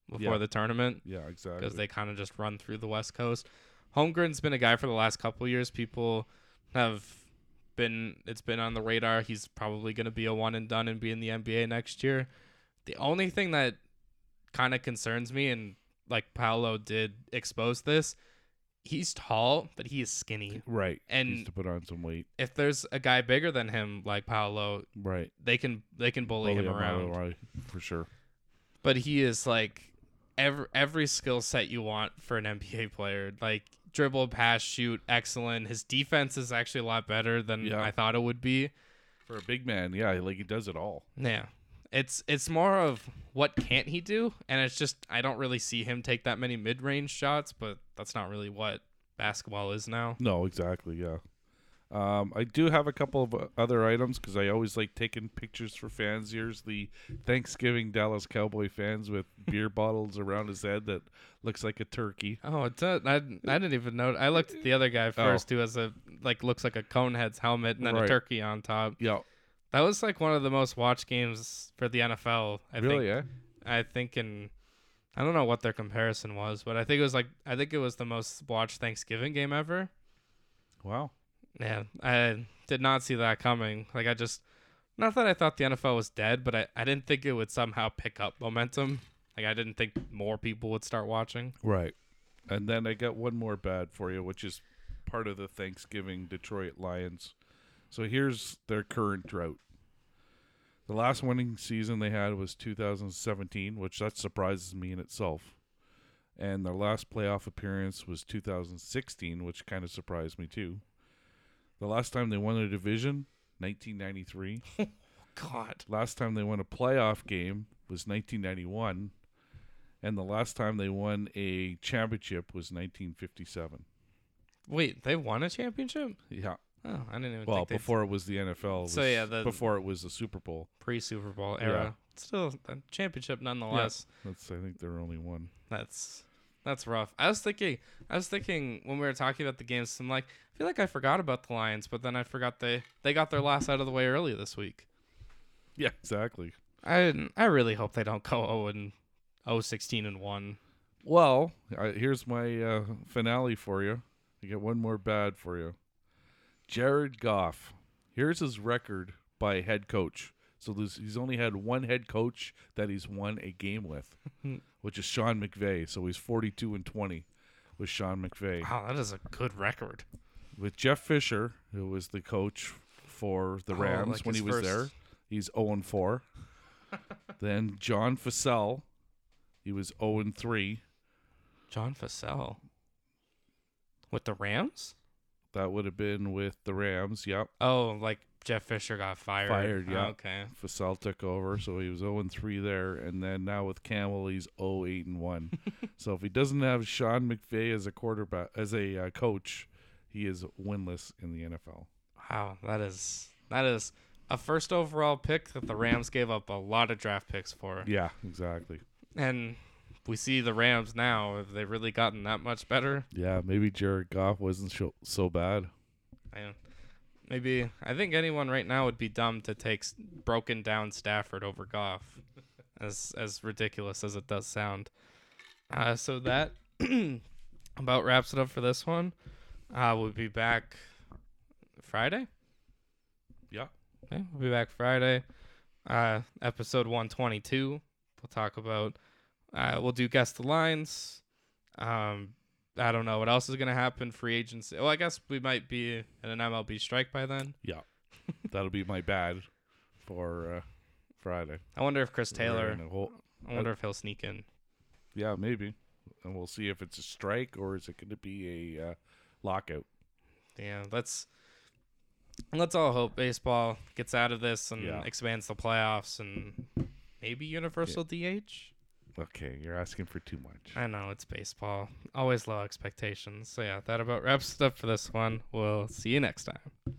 before
Yeah.
the tournament
Yeah, exactly.
because they kind of just run through the West Coast. Holmgren's been a guy for the last couple years. People have been it's been on the radar. He's probably gonna be a one and done and be in the NBA next year. The only thing that kind of concerns me, and like Paolo did expose this, he's tall, but he is skinny.
right,
and- he
needs to put on some weight.
If there's a guy bigger than him like Paolo,
Right,
they can they can bully, him
Bully him
around.
way, for sure.
But he is like every every skill set you want for an NBA player. Like dribble, pass, shoot, excellent. His defense is actually a lot better than
Yeah.
I thought it would be.
For a big man, yeah, like he does it all.
Yeah. It's it's more of what can't he do? And it's just I don't really see him take that many mid range shots, but that's not really what basketball is now.
No, exactly. Yeah. Um, I do have a couple of uh, other items because I always like taking pictures for fans. Here's the Thanksgiving Dallas Cowboy fans with beer bottles around his head that looks like a turkey.
Oh, it's a, I, I didn't even know. I looked at the other guy first who has a like looks like a conehead's helmet and then
Oh. Right.
a turkey on top.
Yeah.
That was like one of the most watched games for the NFL. I
really?
think
Yeah.
I think in I don't know what their comparison was, but I think it was like I think it was the most watched Thanksgiving game ever.
Wow.
Yeah, I did not see that coming. Like I just not that I thought the NFL was dead, but I, I didn't think it would somehow pick up momentum. Like I didn't think more people would start watching.
Right. And then I got one more bad for you, which is part of the Thanksgiving Detroit Lions. So here's their current drought. The last winning season they had was 2017, which that surprises me in itself. And their last playoff appearance was 2016, which kind of surprised me too. The last time they won a division, 1993.
God.
Last time they won a playoff game was 1991, and the last time they won a championship was 1957.
Wait, they won a championship?
Yeah.
Oh, I didn't even
Well, before it was the NFL. it
So, yeah, the-
before it was the Super Bowl.
pre Super Bowl
Yeah.
era. Still a championship nonetheless.
That's I think they're only one.
That's that's rough. I was thinking I was thinking when we were talking about the games, I'm like, I feel like I forgot about the Lions, but then I forgot they they got their last out of the way early this week.
Yeah, exactly.
I I really hope they don't go 0 and 0 16 and 1.
Well, I, here's my uh, finale for you. I get one more bad for you. Jared Goff. Here's his record by head coach. So he's only had one head coach that he's won a game with, which is Sean McVay. So he's 42 and 20 with Sean McVay.
Wow, that is a good record.
With Jeff Fisher, who was the coach for the
Oh,
Rams
like
when
his
he was
first-
there, he's 0 and 4. then John Fassel, he was 0 and 3.
John Fassel with the Rams?
That would have been with the Rams. Yep.
Oh, like Jeff Fisher got fired.
Fired, yeah.
Oh, okay.
Fassel took over, so he was 0 and 3 there, and then now with Campbell, he's 0 8 and 1. so if he doesn't have Sean McVay as a quarterback, as a uh, coach, he is winless in the NFL.
Wow, that is that is a first overall pick that the Rams gave up a lot of draft picks for.
Yeah, exactly.
And we see the Rams now. Have they really gotten that much better?
Yeah, maybe Jared Goff wasn't so, so bad.
I, maybe I think anyone right now would be dumb to take broken down Stafford over Goff, as as ridiculous as it does sound. Uh, so that about wraps it up for this one. Uh, we'll be back Friday.
Yeah.
Okay, we'll be back Friday. Uh, episode 122. We'll talk about. Uh, we'll do guest lines. Um, I don't know what else is gonna happen. Free agency. Well, I guess we might be in an MLB strike by then.
Yeah. That'll be my bad for uh, Friday.
I wonder if Chris Taylor.
whole-
I wonder if he'll sneak in.
yeah, maybe. And we'll see if it's a strike or is it going to be a uh, lockout.
Yeah, let's let's all hope baseball gets out of this and
Yeah.
expands the playoffs and maybe universal DH.
Okay, you're asking for too much.
I know it's baseball. Always low expectations. So yeah, that about wraps it up for this one. We'll see you next time.